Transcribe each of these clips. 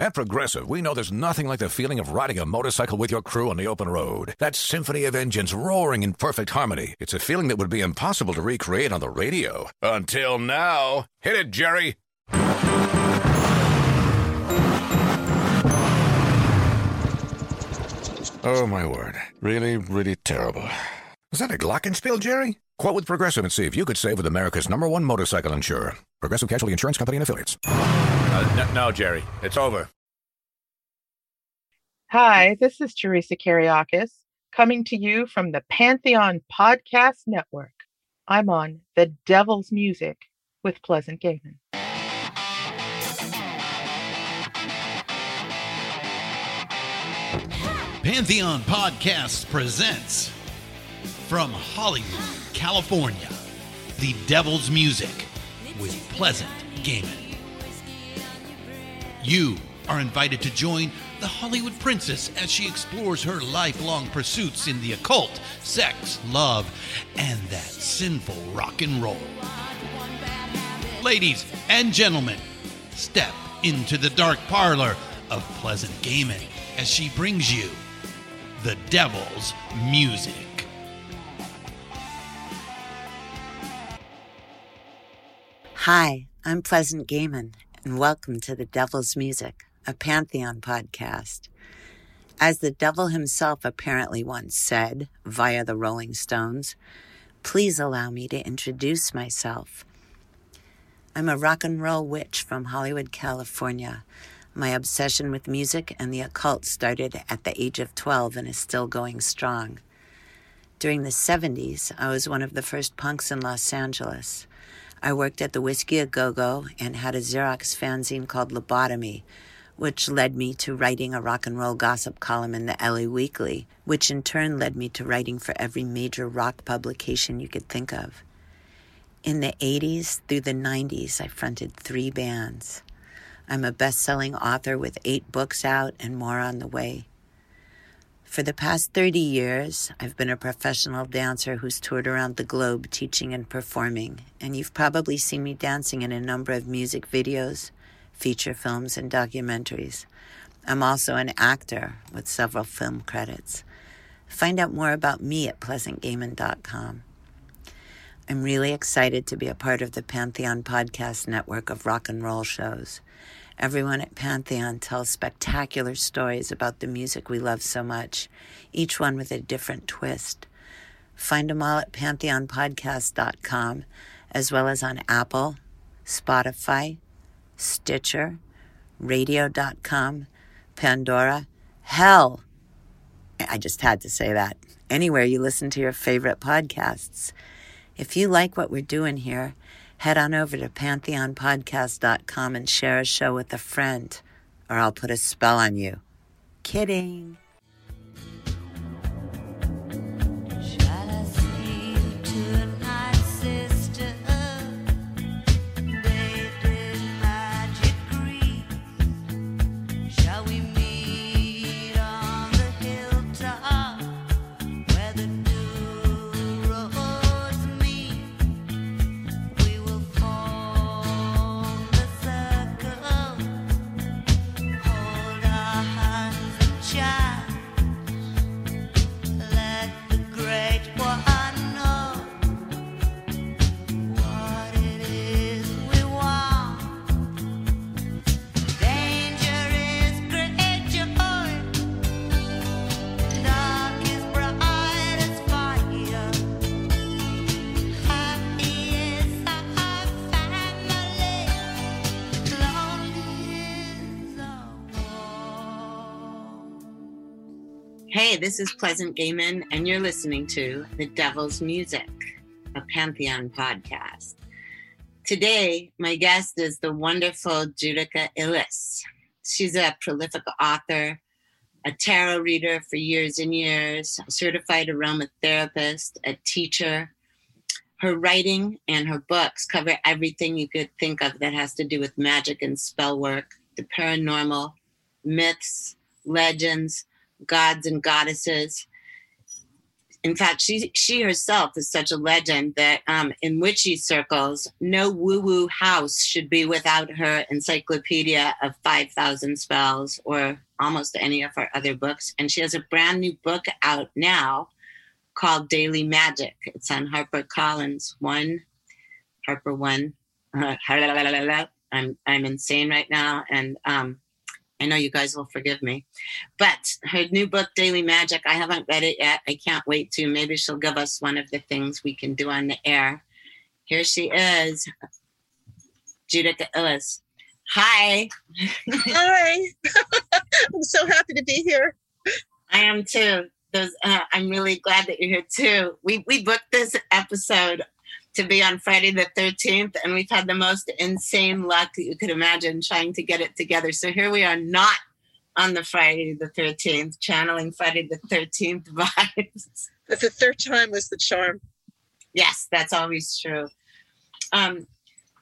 At Progressive, we know there's nothing like the feeling of riding a motorcycle with your crew on the open road. That symphony of engines roaring in perfect harmony. It's a feeling that would be impossible to recreate on the radio. Until now. Hit it, Jerry! Oh, my word. Really, really terrible. Was that a glockenspiel, Jerry? Quote with Progressive and see if you could save with America's number one motorcycle insurer. Progressive Casualty Insurance Company and Affiliates. Uh, no, no, Jerry. It's over. Hi, this is Teresa Kariakis coming to you from the Pantheon Podcast Network. I'm on The Devil's Music with Pleasant Gehman. Pantheon Podcasts presents from Hollywood, California, The Devil's Music with Pleasant Gehman. You are invited to join the Hollywood princess as she explores her lifelong pursuits in the occult, sex, love, and that sinful rock and roll. Ladies and gentlemen, step into the dark parlor of Pleasant Gehman as she brings you the devil's music. Hi, I'm Pleasant Gehman, and welcome to The Devil's Music, a Pantheon podcast. As the devil himself apparently once said via the Rolling Stones, please allow me to introduce myself. I'm a rock and roll witch from Hollywood, California. My obsession with music and the occult started at the age of 12 and is still going strong. During the 70s, I was one of the first punks in Los Angeles. I worked at the Whisky A Go Go and had a Xerox fanzine called Lobotomy, which led me to writing a rock and roll gossip column in the LA Weekly, which in turn led me to writing for every major rock publication you could think of. In the 80s through the 90s, I fronted three bands. I'm a best selling author with eight books out and more on the way. For the past 30 years, I've been a professional dancer who's toured around the globe teaching and performing, and you've probably seen me dancing in a number of music videos, feature films, and documentaries. I'm also an actor with several film credits. Find out more about me at pleasantgehman.com. I'm really excited to be a part of the Pantheon podcast network of rock and roll shows. Everyone at Pantheon tells spectacular stories about the music we love so much, each one with a different twist. Find them all at pantheonpodcast.com, as well as on Apple, Spotify, Stitcher, radio.com, Pandora, hell. I just had to say that. Anywhere you listen to your favorite podcasts. If you like what we're doing here, head on over to pantheonpodcast.com and share a show with a friend, or I'll put a spell on you. Kidding. This is Pleasant Gehman, and you're listening to The Devil's Music, a Pantheon podcast. Today, my guest is the wonderful Judika Illes. She's a prolific author, a tarot reader for years and years, a certified aromatherapist, a teacher. Her writing and her books cover everything you could think of that has to do with magic and spell work, the paranormal, myths, legends, gods and goddesses. In fact, she she herself is such a legend that um, in witchy circles, no woo woo house should be without her encyclopedia of five thousand spells or almost any of her other books. And she has a brand new book out now called Daily Magic. It's on Harper Collins One, Harper One. Uh, I'm I'm insane right now, and um, I know you guys will forgive me. But her new book, Daily Magic, I haven't read it yet. I can't wait to. Maybe she'll give us one of the things we can do on the air. Here she is, Judika Illes. Hi. Hi. I'm so happy to be here. I am too. Those, uh, I'm really glad that you're here too. We we booked this episode to be on Friday the 13th, and we've had the most insane luck that you could imagine trying to get it together. So here we are, not on the Friday the 13th, channeling Friday the 13th vibes. But the third time was the charm. Yes, that's always true. Um,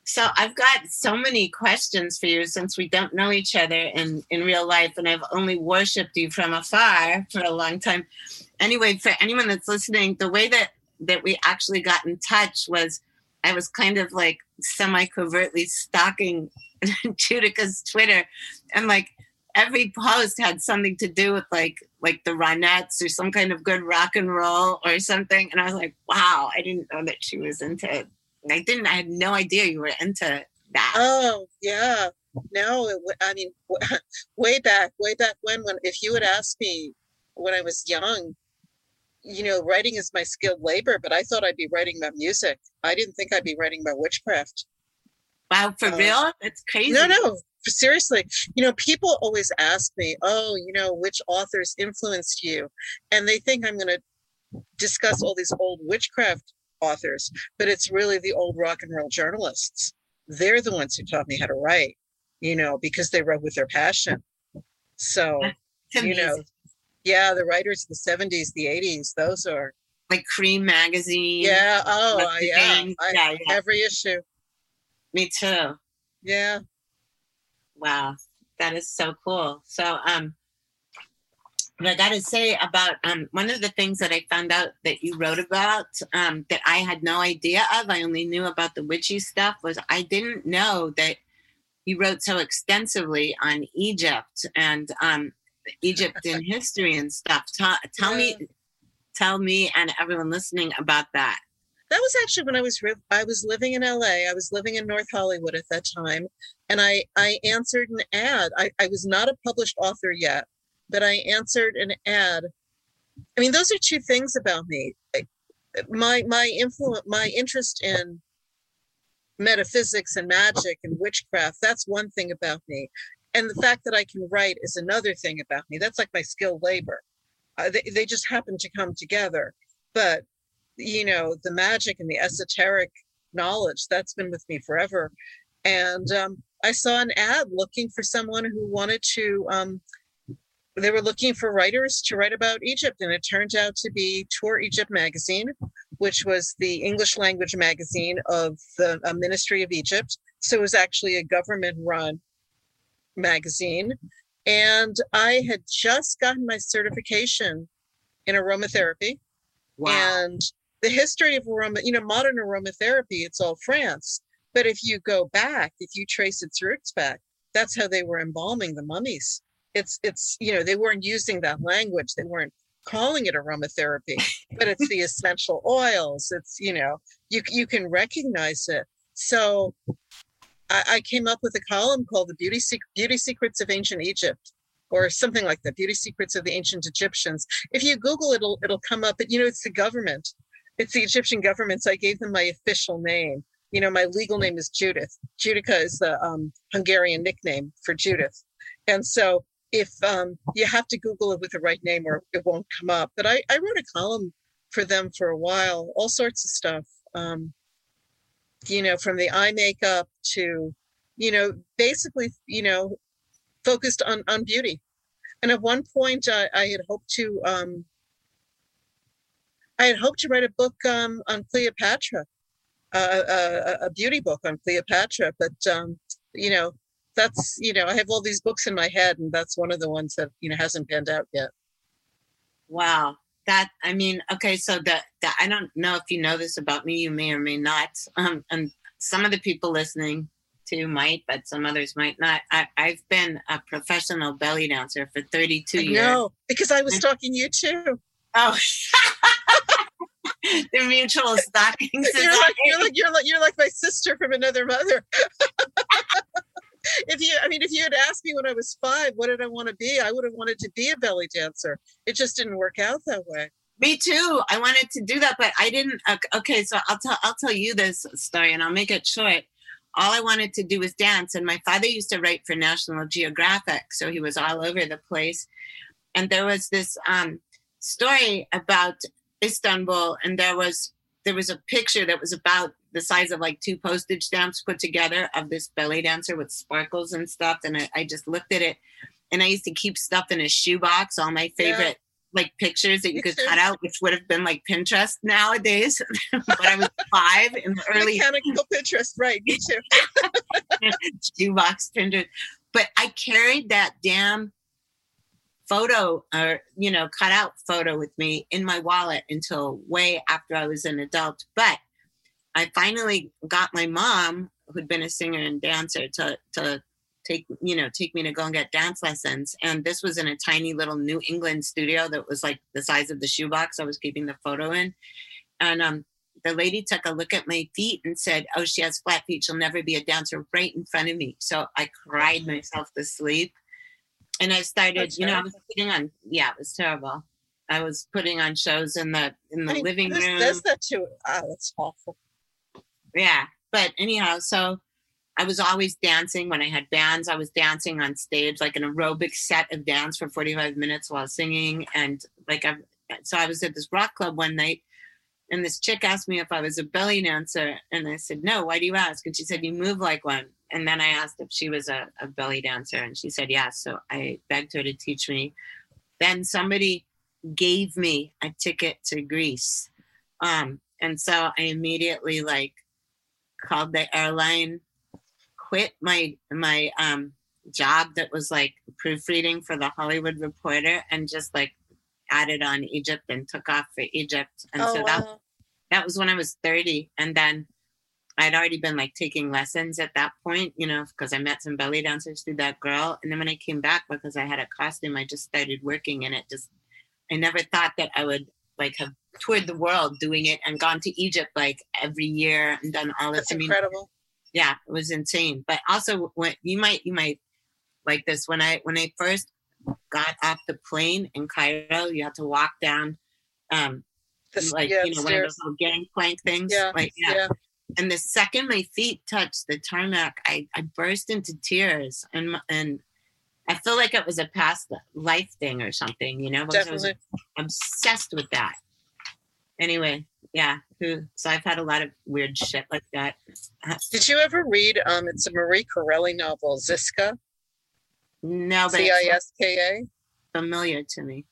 so I've got so many questions for you since we don't know each other in, in real life, and I've only worshipped you from afar for a long time. Anyway, for anyone that's listening, the way that that we actually got in touch was I was kind of like semi covertly stalking Judika's Twitter and like every post had something to do with like like the Ronettes or some kind of good rock and roll or something. And I was like, wow, I didn't know that she was into it. I didn't I had no idea you were into that. Oh yeah. No, it, I mean, way back, way back when, when if you had asked me when I was young, you know, writing is my skilled labor, but I thought I'd be writing about music. I didn't think I'd be writing about witchcraft. Wow, for uh, real? That's crazy. No, no, seriously. You know, people always ask me, oh, you know, which authors influenced you? And they think I'm going to discuss all these old witchcraft authors, but it's really the old rock and roll journalists. They're the ones who taught me how to write, you know, because they wrote with their passion. So, you know, yeah, the writers of the 70s, the 80s, those are like Creem magazine. Yeah. Oh, yeah. I, yeah, yeah. Every issue. Me too. Yeah. Wow. That is so cool. So, um, I got to say about um, one of the things that I found out that you wrote about um, that I had no idea of, I only knew about the witchy stuff, was I didn't know that you wrote so extensively on Egypt. And um, Egypt in history and stuff. Tell, tell yeah. me, tell me, and everyone listening about that. That was actually when I was I was living in LA. I was living in North Hollywood at that time, and I I answered an ad. I, I was not a published author yet, but I answered an ad. I mean, those are two things about me. My my influence, my interest in metaphysics and magic and witchcraft. That's one thing about me and the fact that I can write is another thing about me. That's like my skilled labor. Uh, they, they just happen to come together. But, you know, the magic and the esoteric knowledge, that's been with me forever. And um, I saw an ad looking for someone who wanted to, um, they were looking for writers to write about Egypt. And it turned out to be Tour Egypt magazine, which was the English language magazine of the uh, Ministry of Egypt. So it was actually a government run magazine. And I had just gotten my certification in aromatherapy. Wow. And the history of aroma, you know, modern aromatherapy, it's all France. But if you go back, if you trace its roots back, that's how they were embalming the mummies. It's it's you know, they weren't using that language. They weren't calling it aromatherapy, but it's the essential oils. It's, you know, you you can recognize it. So I, I came up with a column called the Beauty, Beauty Secrets of Ancient Egypt or something like that beauty secrets of the ancient egyptians. If you google it it'll it'll come up but you know it's the government. It's the egyptian government so i gave them my official name. You know my legal name is judith. Judika is the um, hungarian nickname for judith. And so if um, you have to Google it with the right name or it won't come up. But I, I wrote a column for them for a while, all sorts of stuff. Um, you know, from the eye makeup to, you know, basically, you know, focused on on beauty. And at one point, I, I had hoped to, um, I had hoped to write a book um, on Cleopatra, uh, a, a, beauty book on Cleopatra. But um, you know, that's you know, I have all these books in my head, and that's one of the ones that you know hasn't panned out yet. Wow, that I mean, okay, so that I don't know if you know this about me, you may or may not, um, and some of the people listening to might, but some others might not. I, have been a professional belly dancer for 32 years. No, because I was stalking you too. Oh, the mutual stockings. You're like, you're like you're like you're like my sister from another mother. if you, I mean, if you had asked me when I was five, what did I want to be? I would have wanted to be a belly dancer. It just didn't work out that way. Me too. I wanted to do that, but I didn't. Okay, so I'll tell I'll tell you this story, and I'll make it short all I wanted to do was dance. And my father used to write for National Geographic, so he was all over the place. And there was this um, story about Istanbul, and there was there was a picture that was about the size of like two postage stamps put together of this belly dancer with sparkles and stuff. And I, I just looked at it, and I used to keep stuff in a shoebox, all my favorite like pictures that you could cut out, which would have been like Pinterest nowadays. but I was five in the early mechanical Pinterest, right? Me too. Shoebox Pinterest. But I carried that damn photo or you know cut out photo with me in my wallet until way after I was an adult. But I finally got my mom, who'd been a singer and dancer, to to take you know take me to go and get dance lessons. And this was in a tiny little new england studio that was like the size of the shoebox i was keeping the photo in. And um the lady took a look at my feet and said oh she has flat feet. She'll never be a dancer right in front of me. So i cried myself to sleep. And i started That's you know i was putting on yeah it was terrible. I was putting on shows in the in the I mean, living room. that's that too oh that's awful yeah but anyhow so I was always dancing when I had bands. I was dancing on stage, like an aerobic set of dance for 45 minutes while singing. And like, I, so I was at this rock club one night and this chick asked me if I was a belly dancer. And I said, no, why do you ask? And she said, you move like one. And then I asked if she was a, a belly dancer and she said, yes. So I begged her to teach me. Then somebody gave me a ticket to Greece. Um, and so I immediately like called the airline quit my my um job that was like proofreading for the Hollywood Reporter and just like added on Egypt and took off for Egypt. And oh, so that wow. that was when I was 30. And then I'd already been like taking lessons at that point, you know, because I met some belly dancers through that girl. And then when I came back because I had a costume, I just started working and it just I never thought that I would like have toured the world doing it and gone to Egypt like every year and done all this. That's incredible yeah, it was insane. But also, when you might you might like this when I when I first got off the plane in Cairo, you had to walk down, um, the, like yeah, you know, one of those little gangplank things. Yeah, like yeah. yeah. And the second my feet touched the tarmac, I, I burst into tears, and and I feel like it was a past life thing or something, you know, because Definitely. I was obsessed with that. Anyway, yeah. So I've had a lot of weird shit like that. Did you ever read? Um, it's a Marie Corelli novel, Ziska. No, but C I S K A. Familiar to me.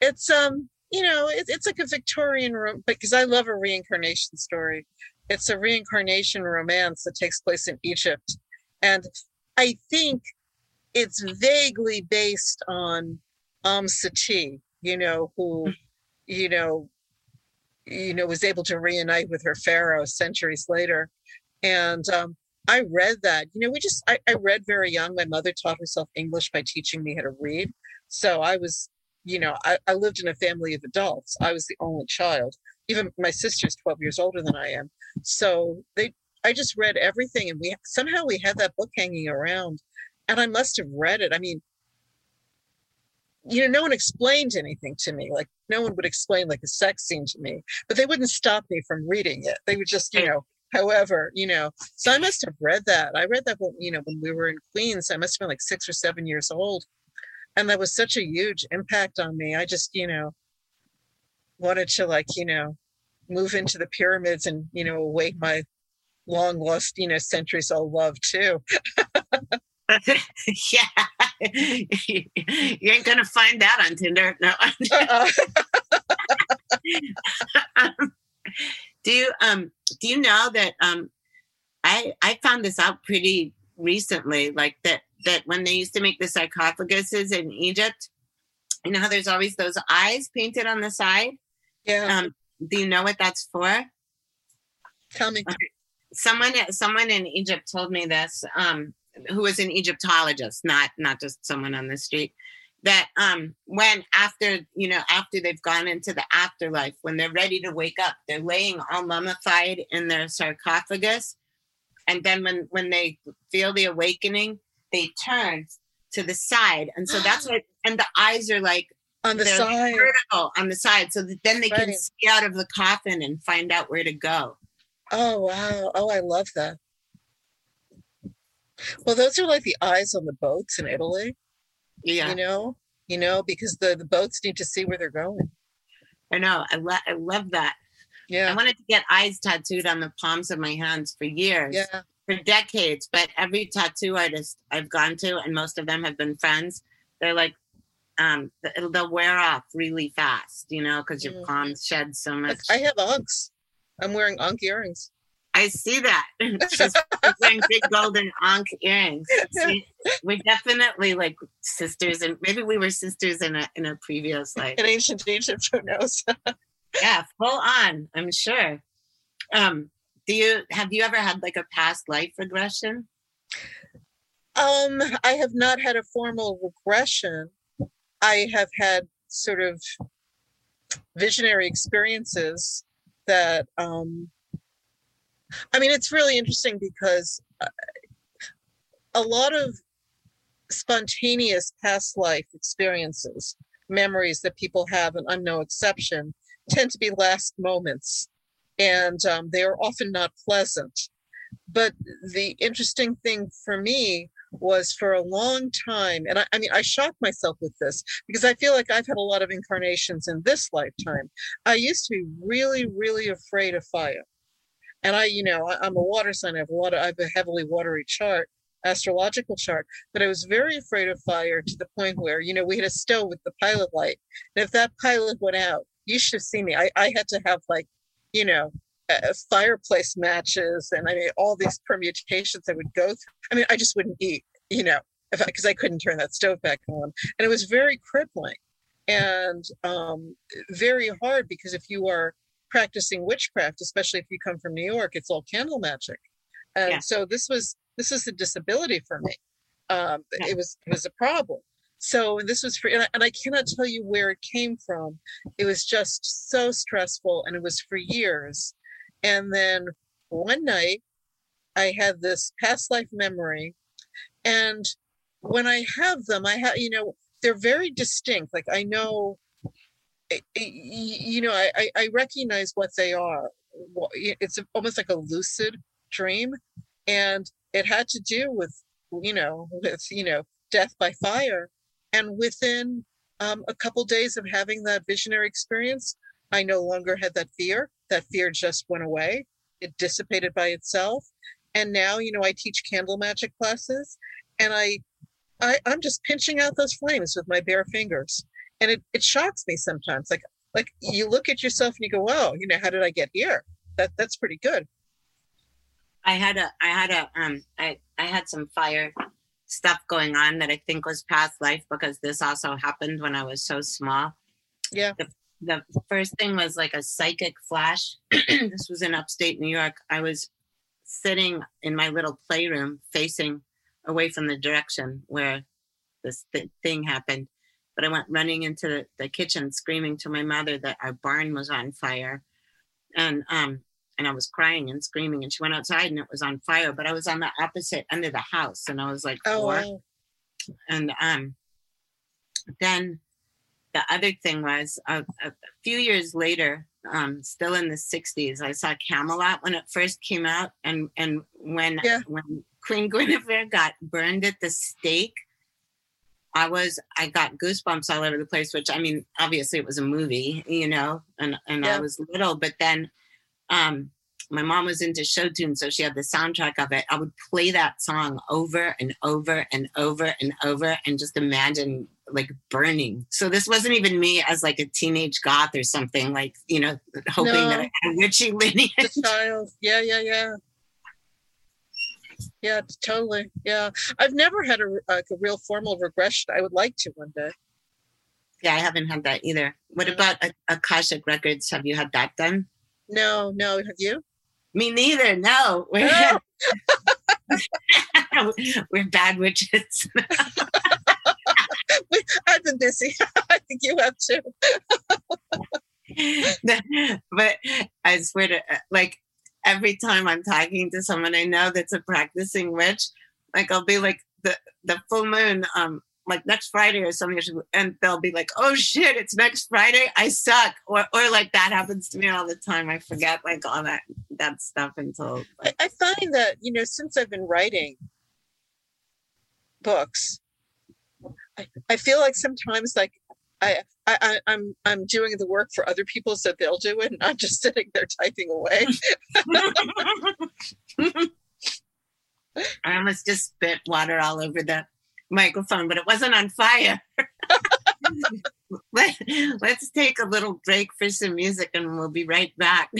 It's um, you know, it, it's like a Victorian room because I love a reincarnation story. It's a reincarnation romance that takes place in Egypt, and I think it's vaguely based on Omm Sety, you know, who, hmm. you know, you know, was able to reunite with her pharaoh centuries later. And um, I read that. You know, we just, I, I read very young. My mother taught herself English by teaching me how to read. So I was, you know, I, I lived in a family of adults. I was the only child. Even my sister's 12 years older than I am. So they, I just read everything. And we somehow we had that book hanging around. And I must have read it. I mean, you know, no one explained anything to me. Like no one would explain like a sex scene to me, but they wouldn't stop me from reading it. They would just, you know, however, you know. So I must have read that. I read that when, you know, when we were in Queens. I must have been like six or seven years old. and that was such a huge impact on me. I just, you know, wanted to like, you know, move into the pyramids and, you know, await my long lost, you know, centuries old love too. yeah. you ain't gonna find that on Tinder. No. Uh-uh. um, do you um do you know that um I I found this out pretty recently, like that that when they used to make the sarcophaguses in Egypt, you know how there's always those eyes painted on the side? Yeah. Um, do you know what that's for? Tell me. Okay. Someone someone in Egypt told me this, um, who was an Egyptologist, not not just someone on the street. That um, when after you know after they've gone into the afterlife, when they're ready to wake up, they're laying all mummified in their sarcophagus, and then when when they feel the awakening, they turn to the side, and so that's what. And the eyes are like on the side. vertical on the side, so that then they can see out of the coffin and find out where to go. Oh wow. Oh, I love that. Well, those are like the eyes on the boats in Italy, Yeah, you know, you know, because the, the boats need to see where they're going. I know. I, lo- I love that. Yeah. I wanted to get eyes tattooed on the palms of my hands for years, Yeah. for decades. But every tattoo artist I've gone to, and most of them have been friends, they're like, um, they'll wear off really fast, you know, because your Mhm. palms shed so much. Like, I have ankhs. I'm wearing ankh earrings. I see that. She's wearing big golden ankh earrings. See, we're definitely like sisters, and maybe we were sisters in a in a previous life. In ancient Egypt, who knows? Yeah, full on. I'm sure. Um, do you have you ever had like a past life regression? Um, I have not had a formal regression. I have had sort of visionary experiences that um I mean it's really interesting because uh, a lot of spontaneous past life experiences, memories that people have an unknown exception tend to be last moments and um, they are often not pleasant. But the interesting thing for me was for a long time, and I, I mean, I shocked myself with this because I feel like I've had a lot of incarnations in this lifetime. I used to be really, really afraid of fire. And I, you know, I, I'm a water sign. I have a lot of, I have a heavily watery chart, astrological chart, but I was very afraid of fire to the point where, you know, we had a stove with the pilot light. And if that pilot went out, you should have seen me. I, I had to have like, you know, uh, fireplace matches and I mean all these permutations I would go through. I mean, I just wouldn't eat, you know, because I, couldn't turn that stove back on, and it was very crippling and um, very hard because if you are practicing witchcraft, especially if you come from New York, it's all candle magic, and Yeah. so this was this was a disability for me. Um, Yeah. It was it was a problem. So this was for, and I, and I cannot tell you where it came from. It was just so stressful, and it was for years. And then one night, I had this past life memory, and when I have them, I have you know they're very distinct. Like I know, you know, I I- recognize what they are. It's almost like a lucid dream, and it had to do with you know with you know death by fire, and within um, a couple days of having that visionary experience, I no longer had that fear. That fear just went away. It dissipated by itself. And now, you know, I teach candle magic classes and I, I I'm just pinching out those flames with my bare fingers. And it, it shocks me sometimes. Like like you look at yourself and you go, Wow, you know, how did I get here? That that's pretty good. I had a I had a um I I had some fire stuff going on that I think was past life because this also happened when I was so small. Yeah. The first thing was like a psychic flash. this was in upstate New York. I was sitting in my little playroom facing away from the direction where this th- thing happened. But I went running into the, kitchen screaming to my mother that our barn was on fire. And um and I was crying and screaming and she went outside and it was on fire, but I was on the opposite end of the house and I was like Oh wow. And um, then the other thing was a, a few years later, um, still in the 60s, I saw Camelot when it first came out. And, and when, Yeah. when Queen Guinevere got burned at the stake, I was I got goosebumps all over the place, which I mean, obviously it was a movie, you know, and and Yeah. I was little, but then um my mom was into show tunes, so she had the soundtrack of it. I would play that song over and over and over and over and just imagine like burning. So this wasn't even me as like a teenage goth or something, like, you know, hoping that I had a witchy lineage. the child. Yeah, yeah, yeah. Yeah, totally. Yeah, I've never had a, a real formal regression. I would like to one day. Yeah, I haven't had that either. What mm. about Akashic Records? Have you had that done? No, no. Have you? Me neither. No, we're No. we're bad witches. I've been busy. I think you have too. but I swear to, uh, like, every time I'm talking to someone I know that's a practicing witch, like I'll be like the the full moon, um, like next Friday or something, and they'll be like, "Oh shit, it's next Friday. I suck," or or like that happens to me all the time. I forget like all that that stuff until I, I find that you know since I've been writing books, I, I feel like sometimes like I, I I'm I'm doing the work for other people so they'll do it, and I'm just sitting there typing away. I almost just spit water all over the microphone, but it wasn't on fire. Let, let's take a little break for some music and we'll be right back.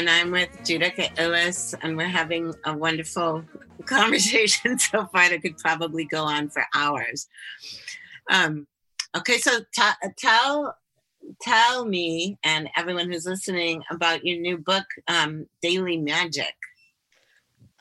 And I'm with Judika Illes, and we're having a wonderful conversation so far that could probably go on for hours. Um, okay, so ta- tell tell me and everyone who's listening about your new book, um, Daily Magic.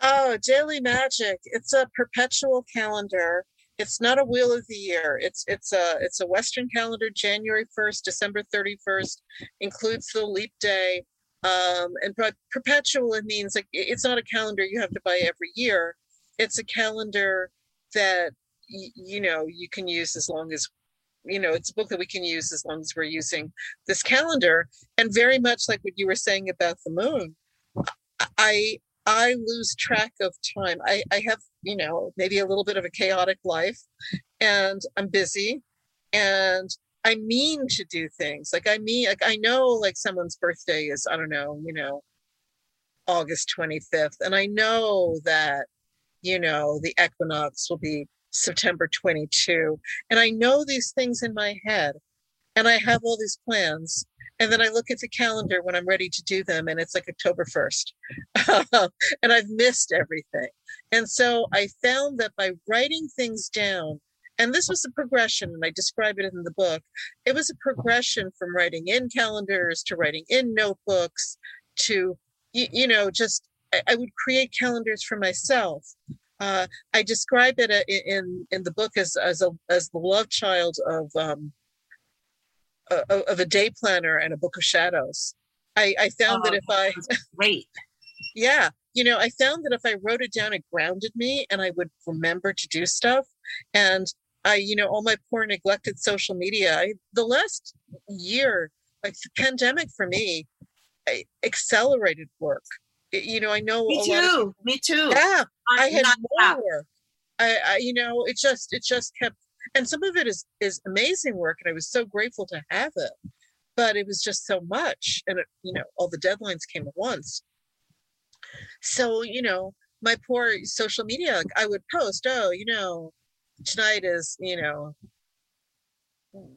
Oh, Daily Magic. It's a perpetual calendar. It's not a wheel of the year. It's it's a it's a Western calendar, January 1st, December 31st, includes the leap day. Um, and but perpetual it means like it's not a calendar you have to buy every year. It's a calendar that y- you know you can use as long as you know it's a book that we can use as long as we're using this calendar and very much like what you were saying about the moon i I lose track of time. I, I have, you know, maybe a little bit of a chaotic life and I'm busy and I mean to do things. Like I mean, like I know like someone's birthday is, I don't know, you know, August 25th. And I know that, you know, the equinox will be September 22. And I know these things in my head and I have all these plans. And then I look at the calendar when I'm ready to do them, and it's like October 1st. and I've missed everything. And so I found that by writing things down, and this was a progression, and I describe it in the book, it was a progression from writing in calendars to writing in notebooks to, you, you know, just I, I would create calendars for myself. Uh, I describe it uh, in in the book as as a as the love child of um, uh, of a day planner and a book of shadows. I, I found that Oh, if I Great. yeah you know i found that if i wrote it down it grounded me and i would remember to do stuff and i you know all my poor neglected social media I, the last year like the pandemic for me I, accelerated work. It- you know i know Me a lot of too. Me too. yeah. I'm i had more. Work I, I you know it just it just kept and some of it is is amazing work and i was so grateful to have it but it was just so much and it, you know all the deadlines came at once. So you know my poor social media like, i would post oh you know tonight is you know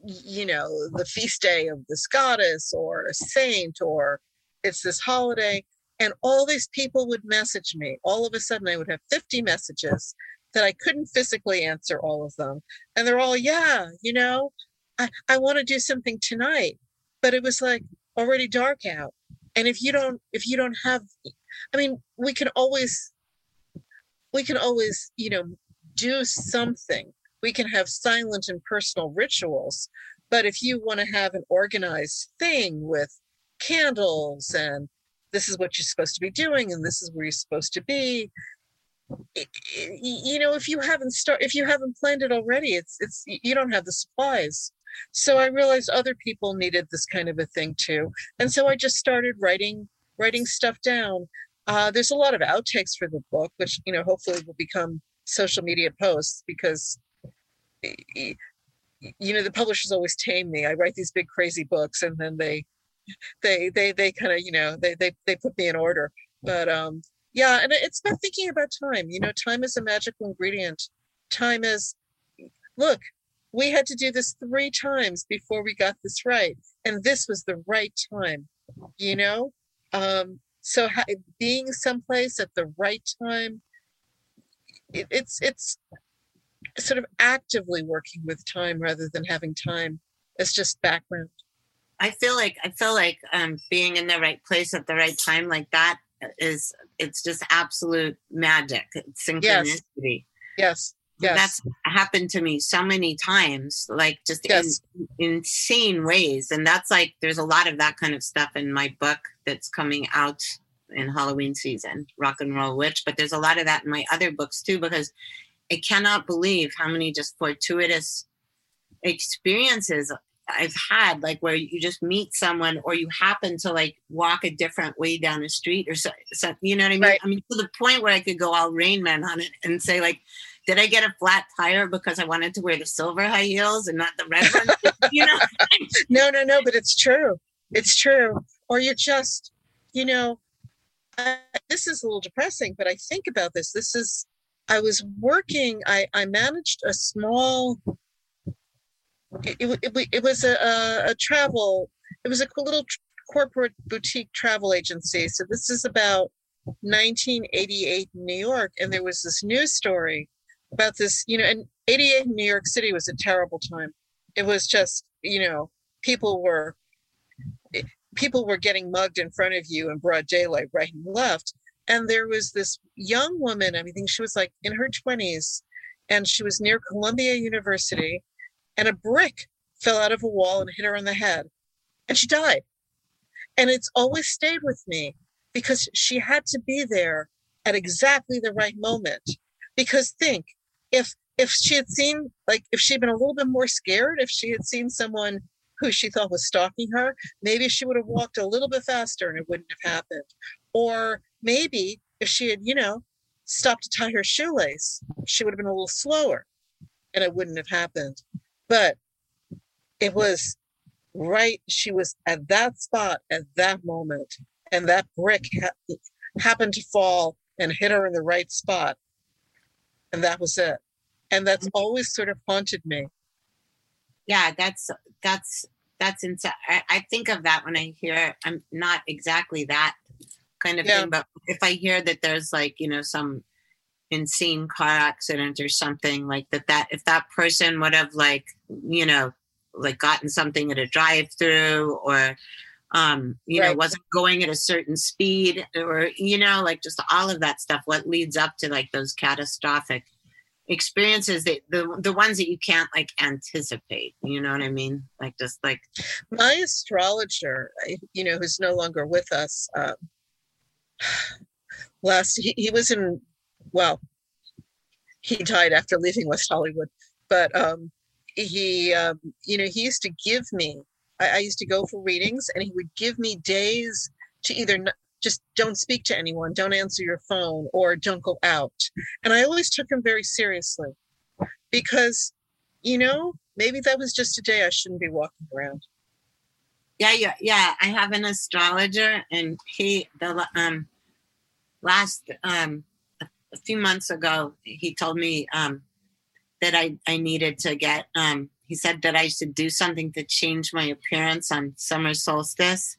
you know the feast day of this goddess or a saint or it's this holiday and all these people would message me all of a sudden i would have 50 messages that I couldn't physically answer all of them. And they're all, yeah, you know, I, I want to do something tonight. But it was like already dark out. And if you don't, if you don't have, I mean, we can always, we can always, you know, do something. We can have silent and personal rituals. But if you want to have an organized thing with candles and this is what you're supposed to be doing and this is where you're supposed to be you know if you haven't start if you haven't planned it already it's it's you don't have the supplies so i realized other people needed this kind of a thing too and so i just started writing writing stuff down uh, there's a lot of outtakes for the book which you know hopefully will become social media posts because you know the publishers always tame me. I write these big crazy books and then they they they they kind of you know they they they put me in order. But um yeah and it's about thinking about time. You know time is a magical ingredient. Time is look we had to do this three times before we got this right and this was the right time you know? Um so ha- being someplace at the right time it, it's it's sort of actively working with time rather than having time as just background I feel like I feel like um, being in the right place at the right time like that is it's just absolute magic. It's synchronicity. Yes. Yes. yes. That's happened to me so many times, like just yes. in insane ways. And that's like there's a lot of that kind of stuff in my book that's coming out in Halloween season, Rock and Roll Witch. But there's a lot of that in my other books too, because I cannot believe how many just fortuitous experiences I've had, like where you just meet someone or you happen to like walk a different way down the street or so, so you know what I mean? Right. I mean, to the point where I could go all Rain Man on it and say, like, did I get a flat tire because I wanted to wear the silver high heels and not the red ones? you know? no, no, no, but it's true. It's true. Or you're just, you know, uh, this is a little depressing, but I think about this. This is, I was working, I, I managed a small it, it, it was a, a, a, travel, it was a little corporate boutique travel agency. So this is about 1988 in New York. And there was this news story about this, you know, and 88 in New York City was a terrible time. It was just, you know, people were, people were getting mugged in front of you in broad daylight, right and left. And there was this young woman, I think she was like in her 20s, and she was near Columbia University and a brick fell out of a wall and hit her on the head and she died and it's always stayed with me because she had to be there at exactly the right moment because think if if she had seen like if she'd been a little bit more scared if she had seen someone who she thought was stalking her maybe she would have walked a little bit faster and it wouldn't have happened or maybe if she had you know stopped to tie her shoelace she would have been a little slower and it wouldn't have happened but it was right. She was at that spot at that moment, and that brick ha- happened to fall and hit her in the right spot. And that was it. And that's mm-hmm. always sort of haunted me. Yeah, that's that's that's insane. I, I, think of that when I hear I'm not exactly that kind of yeah. thing, but if I hear that there's like, you know, some insane car accident or something like that that if that person would have like you know like gotten something at a drive through or um you right. know wasn't going at a certain speed or you know like just all of that stuff what leads up to like those catastrophic experiences that the the ones that you can't like anticipate you know what i mean? Like just like my astrologer you know who's no longer with us um last he, he was in well, he died after leaving West Hollywood, but um, he, um, you know, he used to give me, I, I, used to go for readings and he would give me days to either just don't speak to anyone, don't answer your phone, or don't go out. And I always took him very seriously because, you know, maybe that was just a day I shouldn't be walking around. Yeah, yeah, yeah. I have an astrologer, and he the um last um a few months ago, he told me um, that I, I needed to get, um, he said that I should do something to change my appearance on summer solstice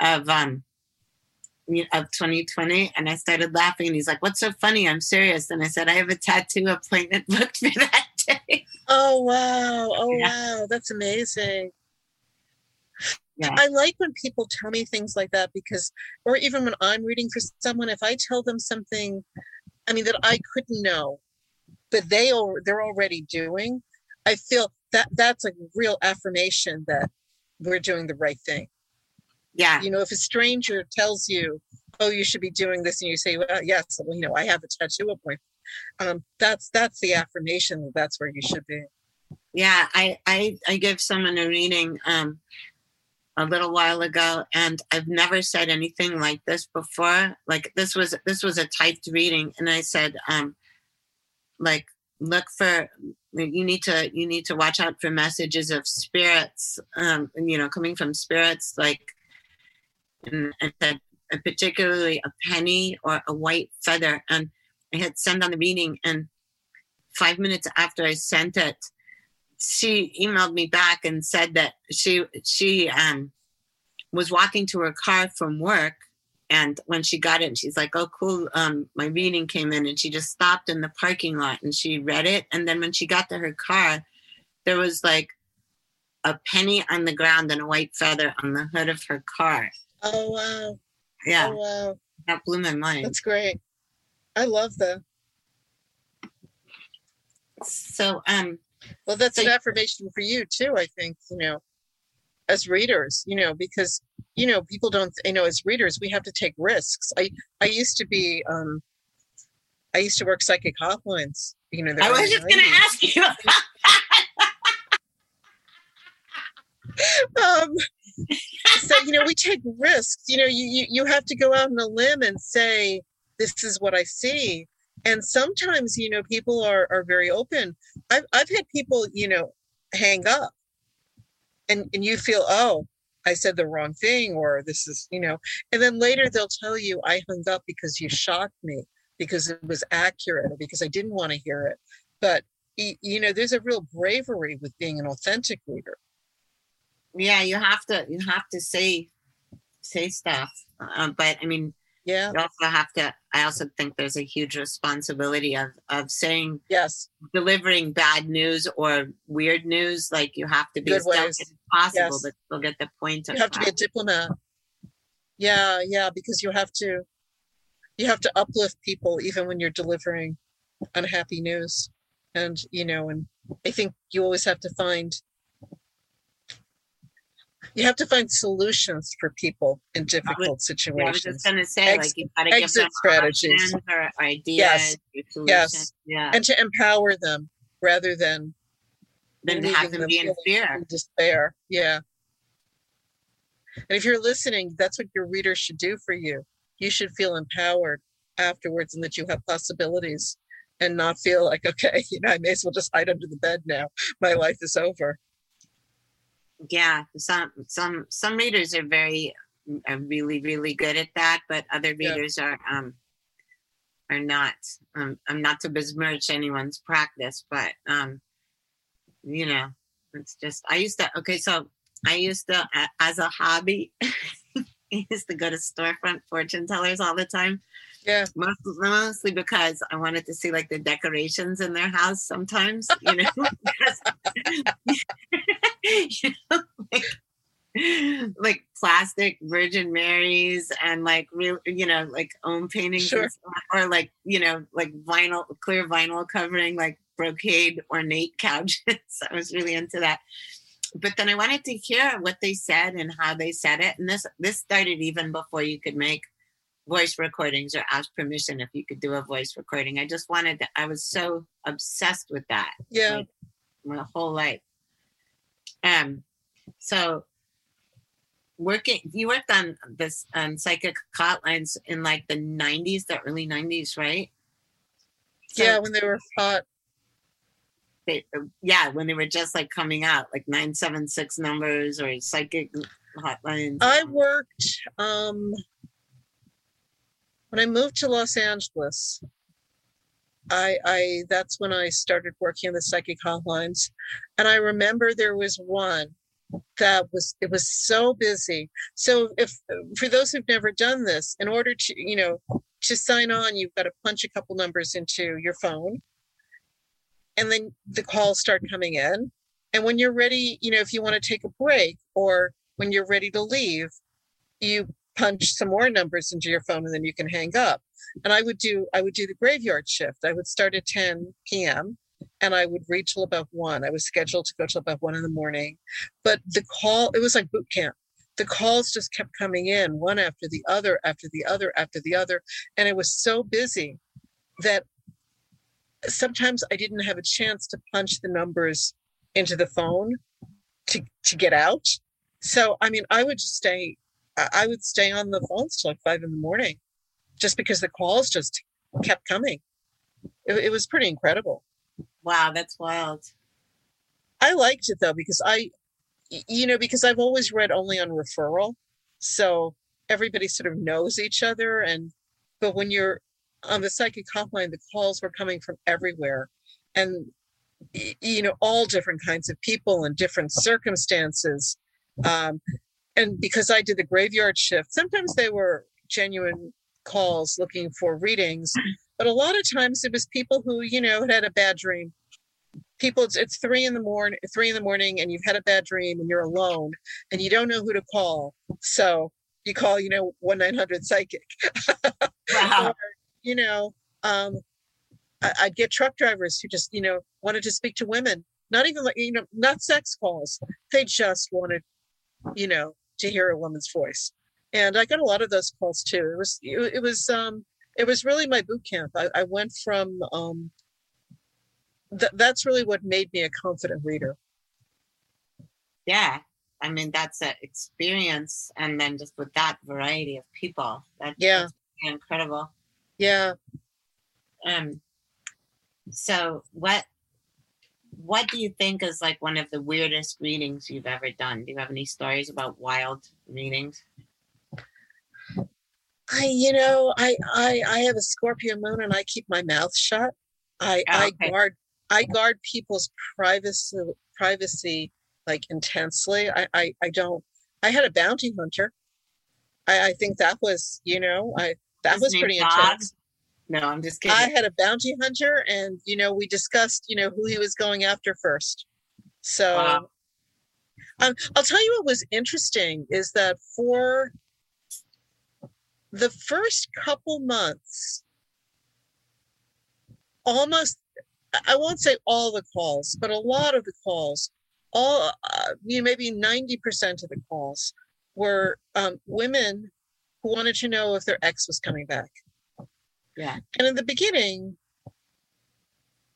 of um, of 2020 and I started laughing and he's like, What's so funny? I'm serious. And I said, I have a tattoo appointment booked for that day. Oh wow. Oh Yeah. wow. That's amazing. Yeah. I like when people tell me things like that because, or even when I'm reading for someone, if I tell them something, I mean, that I couldn't know, but they they're already doing, I feel that that's a real affirmation that we're doing the right thing. Yeah. You know, if a stranger tells you, oh, you should be doing this, and you say, well, yes, well, you know, I have a tattoo appointment. Um, that's, that's the affirmation that that's where you should be. Yeah, I I I gave someone a reading um a little while ago and I've never said anything like this before. Like this was this was a typed reading and I said um like look for you need to you need to watch out for messages of spirits um you know coming from spirits like and, and said particularly a penny or a white feather and I had sent on the reading and five minutes after I sent it she emailed me back and said that she she um was walking to her car from work and when she got it she's like oh cool um my reading came in and she just stopped in the parking lot and she read it and then when she got to her car there was like a penny on the ground and a white feather on the hood of her car Oh, wow. yeah Oh, wow. that blew my mind That's great. I love that. so um Well, that's an affirmation for you too, I think, you know, as readers, you know, because, you know, people don't, you know, as readers, we have to take risks. I, I used to be, um, I used to work psychic hotlines, you know. i was just gonna ask you um, so you know we take risks. You know you, you you have to go out on a limb and say this is what i see. And sometimes you know people are are very open. I've, I've had people you know hang up. And and you feel oh i said the wrong thing or this is you know. And then later they'll tell you i hung up because you shocked me because it was accurate or because i didn't want to hear it. But you know there's a real bravery with being an authentic reader yeah you have to you have to say say stuff um, but i mean yeah. you also have to i also think there's a huge responsibility of of saying yes. delivering bad news or weird news like you have to be Good as delicate ways. as possible Yes. but still get the point you have to be a diplomat. Yeah yeah because you have to you have to uplift people even when you're delivering unhappy news. And you know and i think you always have to find you have to find solutions for people in difficult Yeah, I was situations just gonna say Ex- like you've gotta give them strategies. options or ideas Yes. solutions. Yes. yeah and to empower them rather than leaving have them be in fear in despair yeah and if you're listening that's what your reader should do for you you should feel empowered afterwards and that you have possibilities and not feel like okay you know i may as well just hide under the bed now my life is over yeah some some some readers are very are really really good at that but other Yeah. readers are um are not um i'm not to besmirch anyone's practice but um you know it's just i used to okay so i used to as a hobby I used to go to storefront fortune tellers all the time yeah most, mostly because I wanted to see like the decorations in their house sometimes, you know, you know, like, like plastic Virgin Marys and like real, you know, like own paintings Sure. or like, you know, like vinyl, clear vinyl covering like brocade ornate couches. I was really into that. But then I wanted to hear what they said and how they said it. And this this started even before you could make voice recordings or ask permission if you could do a voice recording. I just wanted to, I was so obsessed with that yeah like, my whole life. Um, so working, you worked on this on psychic hotlines in like the '90s, the early '90s, right? So yeah when they were hot they, yeah, when they were just like coming out, like nine seven six numbers or psychic hotlines. i worked um when i moved to los angeles I, I that's when I started working on the psychic hotlines. And I remember there was one that was it was so busy. So if for those who've never done this in order to you know to sign on you've got to punch a couple numbers into your phone. And then the calls start coming in. And when you're ready you know if you want to take a break or when you're ready to leave you punch some more numbers into your phone and then you can hang up and i would do i would do the graveyard shift i would start at 10 p.m and I would read till about one. I was scheduled to go till about one in the morning. But the call, it was like boot camp. The calls just kept coming in one after the other, after the other, after the other. And it was so busy that sometimes I didn't have a chance to punch the numbers into the phone to, to get out. So, I mean, I would just stay, I would stay on the phones till like five in the morning just because the calls just kept coming. It, it was pretty incredible. Wow, that's wild. I liked it though because I, you know, because I've always read only on referral, so everybody sort of knows each other. And but when you're on the psychic hotline, the calls were coming from everywhere, and you know, all different kinds of people and different circumstances. Um, and because I did the graveyard shift, sometimes they were genuine calls looking for readings, but a lot of times it was people who, you know, had had a bad dream. People, it's, it's three in the morning, three in the morning, and you've had a bad dream, and you're alone, and you don't know who to call. So you call, you know, one nine hundred psychic. Wow. or, you know, um, I, I'd get truck drivers who just, you know, wanted to speak to women. Not even like, you know, not sex calls. They just wanted, you know, to hear a woman's voice. And I got a lot of those calls too. It was, it, it was, um, it was really my boot camp. I, I went from um, th- that's really what made me a confident reader. Yeah. I mean, that's an experience. And then just with that variety of people, that, Yeah. that's incredible. Yeah. Um, so what, what do you think is like one of the weirdest readings you've ever done? Do you have any stories about wild readings? I, you know, I, I, I have a Scorpio moon and I keep my mouth shut. I, Oh, I guard, I guard people's privacy, privacy like intensely. I, I, I don't. I had a bounty hunter. I, I think that was, you know, I that His was pretty Bob? intense. No, I'm just kidding. I had a bounty hunter, and you know, we discussed, you know, who he was going after first. So, Wow. um, I'll tell you what was interesting is that for the first couple months, almost, I- won't say all the calls, but a lot of the calls, all, uh, you know, maybe 90% of the calls were um, women who wanted to know if their ex was coming back. Yeah. And in the beginning,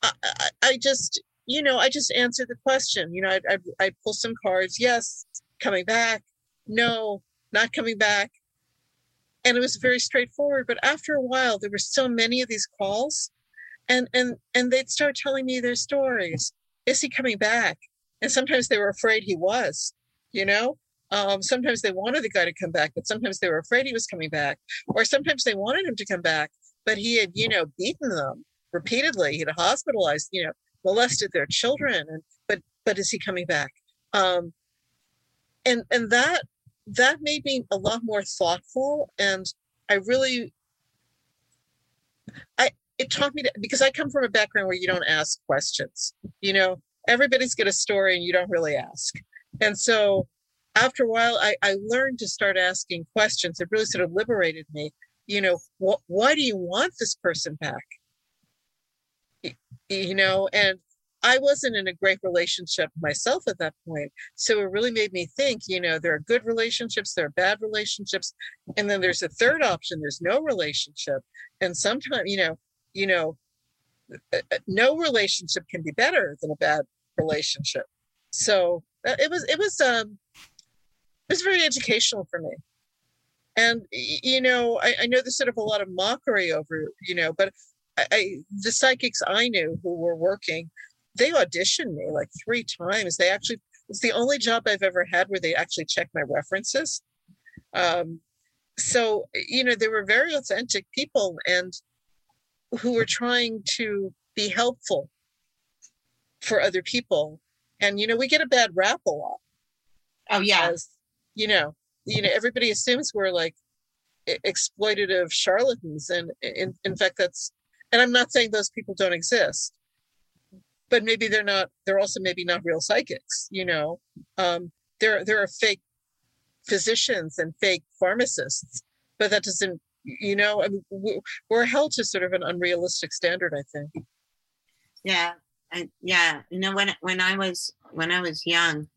I, I, I just, you know, I just answered the question. You know, I'd, I'd, I'd pull some cards. Yes, coming back. No, not coming back. And it was very straightforward. But after a while, there were so many of these calls, and and and they'd start telling me their stories. Is he coming back? And sometimes they were afraid he was. You know, um, sometimes they wanted the guy to come back, but sometimes they were afraid he was coming back, or sometimes they wanted him to come back, but he had, you know, beaten them repeatedly. He'd hospitalized, you know, molested their children, and but but is he coming back? Um, and and that that made me a lot more thoughtful, and I really, I it taught me to because I come from a background where you don't ask questions. You know, everybody's got a story, and you don't really ask, and so after a while, I, I learned to start asking questions. It really sort of liberated me. You know, wh- why do you want this person back? You know, and I wasn't in a great relationship myself at that point. So it really made me think, you know, there are good relationships, there are bad relationships, and then there's a third option, there's no relationship. And sometimes, you know, you know, uh, uh, no relationship can be better than a bad relationship. So uh, it was, it was, um, it was very educational for me. And you know, I, I know there's sort of a lot of mockery over, you know, but I, I the psychics I knew who were working, they auditioned me like three times. They actually it's the only job I've ever had where they actually checked my references. Um, so you know, they were very authentic people and who were trying to be helpful for other people. And you know, we get a bad rap a lot Oh yeah. as you know you know everybody assumes we're like exploitative charlatans and in, in fact that's and i'm not saying those people don't exist but maybe they're not they're also maybe not real psychics you know um there there are fake physicians and fake pharmacists but that doesn't you know I mean, we- we're held to sort of an unrealistic standard i think Yeah, I, yeah. You know, when when I was when I was young,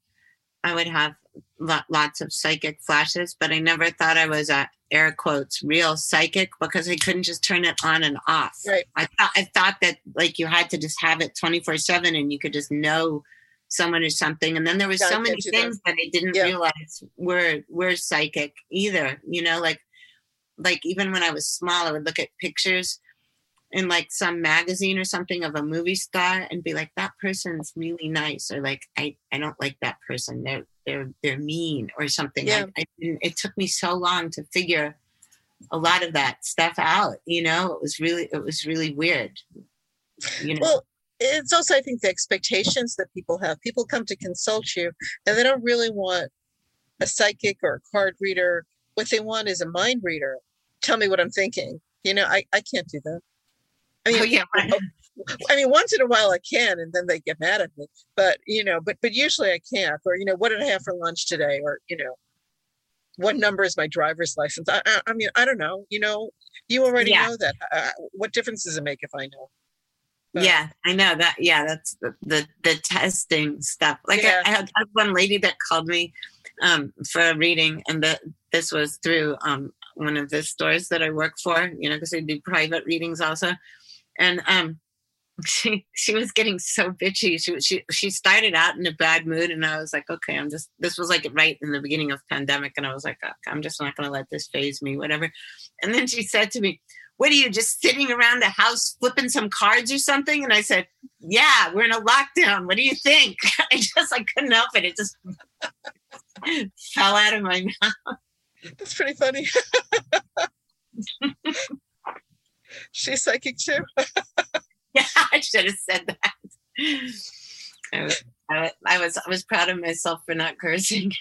I would have lo- lots of psychic flashes, but I never thought I was a air quotes real psychic because I couldn't just turn it on and off. Right. I thought I thought that like you had to just have it twenty four seven and you could just know someone or something. And then there was so many things that I didn't Yeah. realize were were psychic either. You know, like like even when I was small, I would look at pictures in like some magazine or something of a movie star and be like, that person's really nice, or like, I, I don't like that person. They're they're they're mean or something. Yeah. I, I it took me so long to figure a lot of that stuff out. You know, it was really it was really weird. You know, Well, it's also, I think, the expectations that people have. People come to consult you and they don't really want a psychic or a card reader. What they want is a mind reader. Tell me what I'm thinking. You know, I, I can't do that. I mean, oh yeah, right. I mean, once in a while I can, and then they get mad at me. But you know, but but usually I can't. Or you know, what did I have for lunch today? Or you know, what number is my driver's license? I I, I mean, I don't know. You know, you already Yeah. know that. Uh, what difference does it make if I know? But- yeah, I know that. Yeah, that's the the, the testing stuff. Like Yeah. I, I had one lady that called me um, for a reading, and that this was through um, one of the stores that I work for. You know, because I do private readings also, and um, she she was getting so bitchy. She she she started out in a bad mood, and I was like, okay, I'm just. This was like right in the beginning of pandemic, and I was like, okay, I'm just not going to let this phase me, whatever. And then she said to me, what are you just sitting around the house flipping some cards or something? And I said, yeah, we're in a lockdown. What do you think? I just, I couldn't help it. It just fell out of my mouth. That's pretty funny. She's psychic too. Yeah, I should have said that. I was, I was, I was, proud of myself for not cursing.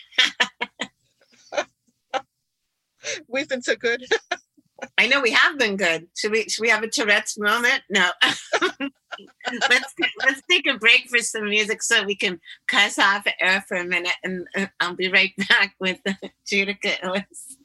We've been so good. I know we have been good. Should we, should we have a Tourette's moment? No. let's, let's take a break for some music so we can cuss off air for a minute and uh, I'll be right back with Judika Illes.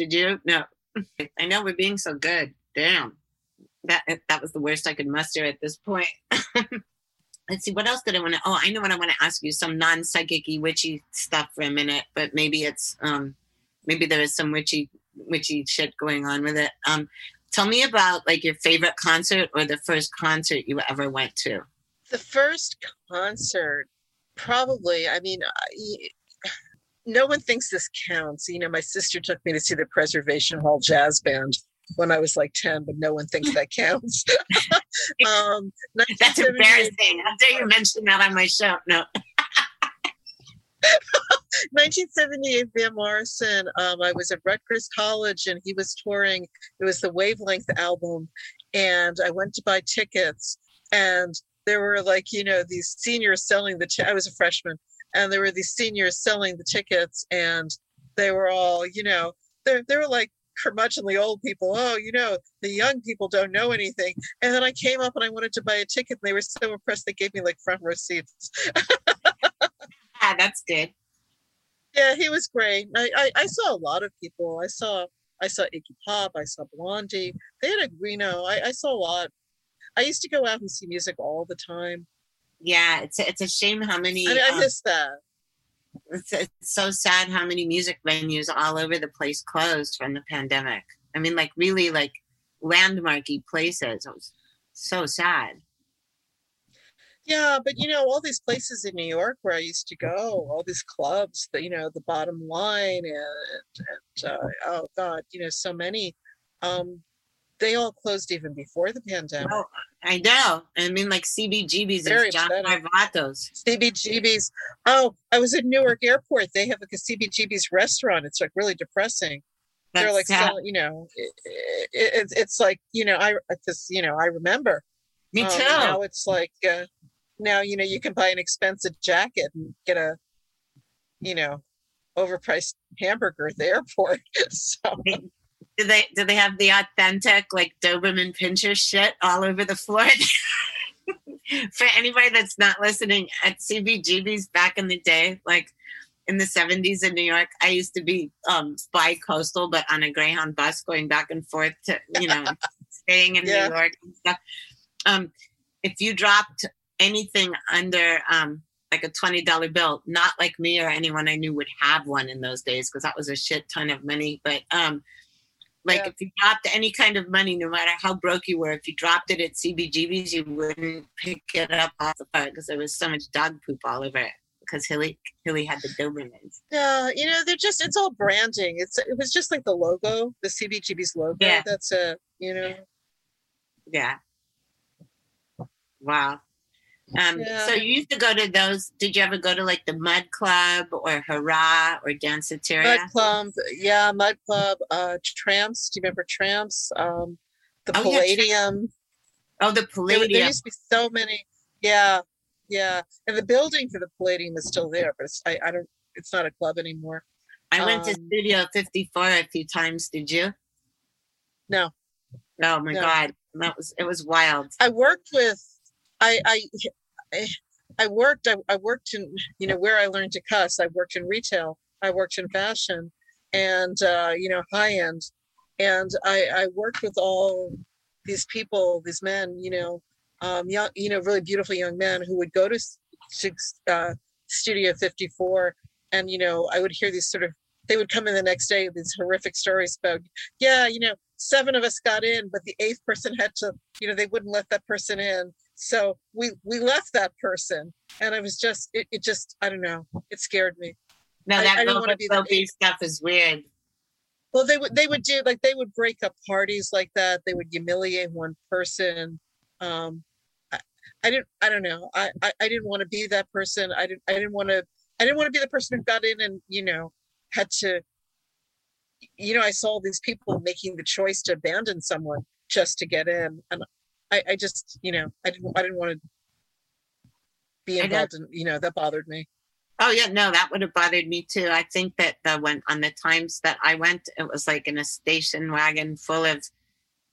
Did you? No. I know we're being so good. Damn. That that was the worst I could muster at this point. Let's see, what else did I want to oh, I know what I want to ask you. Some non-psychic witchy stuff for a minute, but maybe it's um maybe there is some witchy witchy shit going on with it. Um tell me about like your favorite concert or the first concert you ever went to. The first concert, probably. I mean, no one thinks this counts. You know, my sister took me to see the Preservation Hall Jazz Band when I was like 10, but no one thinks that counts. um, That's embarrassing. How dare you mention that on my show? No. 1978 Van Morrison. Um, I was at Rutgers College and he was touring. It was the Wavelength album, and I went to buy tickets, and there were like you know these seniors selling the. T- I was a freshman, and there were these seniors selling the tickets, and they were all you know they they were like curmudgeonly old people. Oh, you know the young people don't know anything. And then I came up and I wanted to buy a ticket, and they were so impressed they gave me like front row seats. Ah, that's good. Yeah, he was great. I, I, I saw a lot of people. I saw I saw Iggy Pop. I saw Blondie. They had a, know, I, I saw a lot. I used to go out and see music all the time. Yeah, it's a, it's a shame how many. I, I um, that. it's, it's so sad how many music venues all over the place closed from the pandemic. I mean, like really like landmarky places. It was so sad. Yeah, but you know, all these places in New York where I used to go, all these clubs, the you know, the bottom line and, and uh, oh god, you know, so many. Um, they all closed even before the pandemic. Well, I know. I mean, like CBGB's Very John. Varvatos. CBGB's. Oh, I was at Newark Airport. They have like a CBGB's restaurant. It's like really depressing. They're like selling, you know, it, it, it's- it's like you know, I because you know I remember. Me Um, too. now it's like uh, now you know you can buy an expensive jacket and get a, you know, overpriced hamburger at the airport. so Do they do they have the authentic like Doberman Pinscher shit all over the floor? For anybody that's not listening, at CBGB's back in the day, like in the 70s in New York, I used to be um bi-coastal, but on a Greyhound bus going back and forth to, you know, staying in Yeah. New York and stuff. Um, if you dropped anything under um like a twenty dollar bill, not like me or anyone I knew would have one in those days because that was a shit ton of money. But um, like Yeah. if you dropped any kind of money, no matter how broke you were, if you dropped it at CBGB's, you wouldn't pick it up off the part because there was so much dog poop all over it because Hilly Hilly had the Dobermans. yeah, you know, they're just it's all branding. It's it was just like the logo, the CBGB's logo. Yeah. That's a you know. Yeah. Wow. Um, Yeah. So you used to go to those. Did you ever go to like the Mud Club or Hurrah or Danceteria? Mud Club, yeah, Mud Club, uh, Tramps. Do you remember Tramps? Um, the Oh, yeah. Palladium. Oh, the Palladium. there used to be so many. Yeah, yeah, and the building for the Palladium is still there, but it's I, I don't. It's not a club anymore. I went to um, Studio 54 a few times. Did you? No, Oh my No. God. That was, it was wild. I worked with. I I I, worked. I, I worked in you know where I learned to cuss. I worked in retail. I worked in fashion, and uh, you know high end, and I I worked with all these people, these men, you know, um, young, you know, really beautiful young men who would go to, to uh, Studio 54, and you know, I would hear these sort of. They would come in the next day with these horrific stories about, yeah, you know, seven of us got in, but the eighth person had to, you know, they wouldn't let that person in. So we we left that person, and I was just, it, it just, I don't know, it scared me. No, I- that I didn't wanna be the stuff is weird. Well, they would they would do like they would break up parties like that. They would humiliate one person. Um, I, I didn't I don't know. I, I I didn't want to be that person. I didn't I didn't want to I didn't want to be the person who got in and you know had to. You know, I saw these people making the choice to abandon someone just to get in, and I I just you know I didn't I didn't want to be involved in you know that bothered me. Oh yeah, no, that would have bothered me too. I think that the when on the times that I went, it was like in a station wagon full of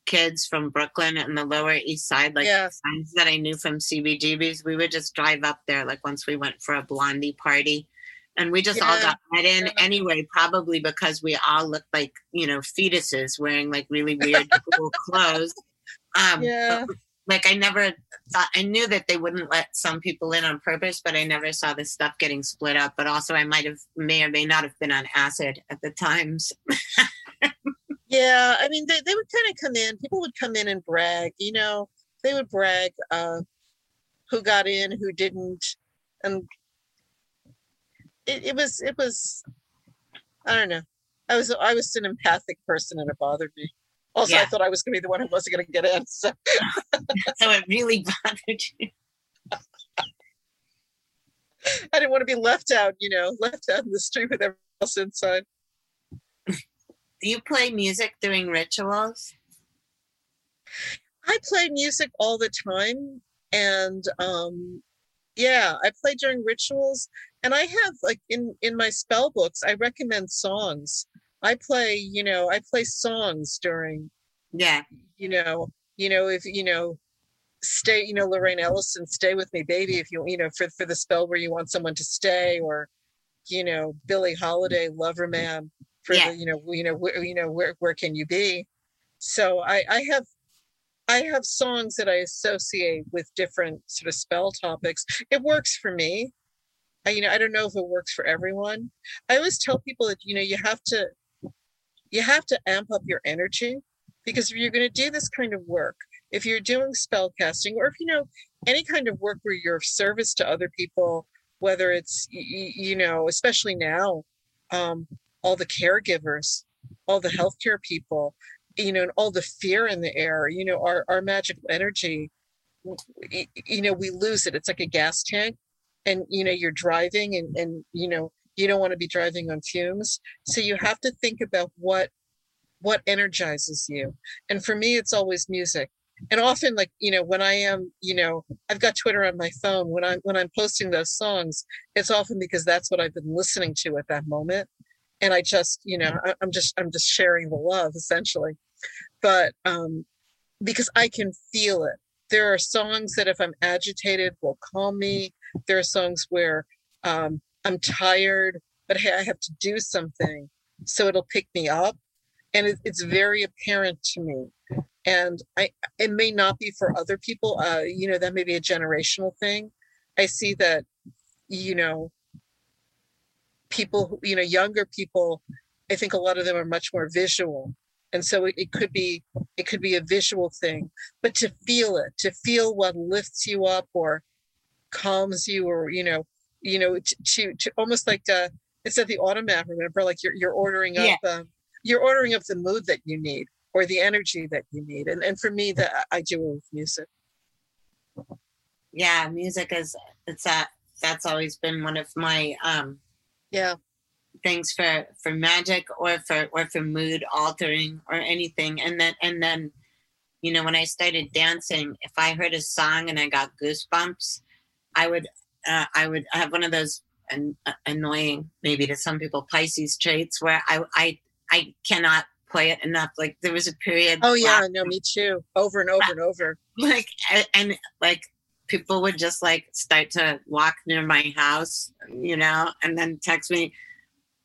kids from Brooklyn and the Lower East Side, like that I knew from CBGBs. We would just drive up there, like once we went for a blondie party, and we just all got let in Yeah. anyway, probably because we all looked like you know fetuses wearing like really weird cool clothes. Um, Yeah. but, like I never thought I knew that they wouldn't let some people in on purpose, but I never saw this stuff getting split up. But also, I might have may or may not have been on acid at the times. Yeah, I mean, they, they would kind of come in, people would come in and brag, you know, they would brag uh, who got in, who didn't. And it, it was, it was, I don't know. I was, I was an empathic person and it bothered me. Also, I thought I was going to be the one who wasn't going to get in. So so it really bothered you. I didn't want to be left out, you know, left out in the street with everyone else inside. Do you play music during rituals? I play music all the time and um yeah, I play during rituals and I have like in in my spell books I recommend songs. I play, you know, I play songs during, Yeah, you know, you know if you know stay, you know, Lorraine Ellison stay with me baby if you you know for for the spell where you want someone to stay or you know, Billie Holiday Lover Man for Yeah. the, you know, you know, where, you know, where, where can you be? So I, I have, I have songs that I associate with different sort of spell topics. It works for me. I, you know, I don't know if it works for everyone. I always tell people that, you know, you have to, you have to amp up your energy because if you're going to do this kind of work, if you're doing spell casting or if, you know, any kind of work where you're of service to other people, whether it's, you know, especially now, um, all the caregivers, all the healthcare people, you know, and all the fear in the air, you know, our, our magical energy, you know, we lose it. It's like a gas tank and, you know, you're driving and, and, you know, you don't want to be driving on fumes. So you have to think about what, what energizes you. And for me, it's always music. And often like, you know, when I am, you know, I've got Twitter on my phone when I'm, when I'm posting those songs, it's often because that's what I've been listening to at that moment and I just, you know, I, I'm just, I'm just sharing the love essentially. But um, because I can feel it. There are songs that if I'm agitated will calm me. There are songs where um, I'm tired, but hey, I have to do something, so it'll pick me up, and it, it's very apparent to me. And I, it may not be for other people. Uh, you know, that may be a generational thing. I see that, you know, people who- you know younger people i think a lot of them are much more visual and so it, it could be it could be a visual thing but to feel it to feel what lifts you up or calms you or you know you know to to, to almost like uh it's at the automat remember? Like you're you're ordering up um, you're ordering up the mood that you need or the energy that you need. And and for me that i do it with music. Yeah music is it's a that's always been one of my um yeah. things for for magic or for or for mood altering or anything. And then and then you know when i started dancing if i heard a song and i got goosebumps i would uh, i would have one of those an, uh, annoying maybe to some people pisces traits where i i i cannot play it enough. Like there was a period oh yeah last no me too. Over and over and over. Like a- and like people would just like start to walk near my house you know and then text me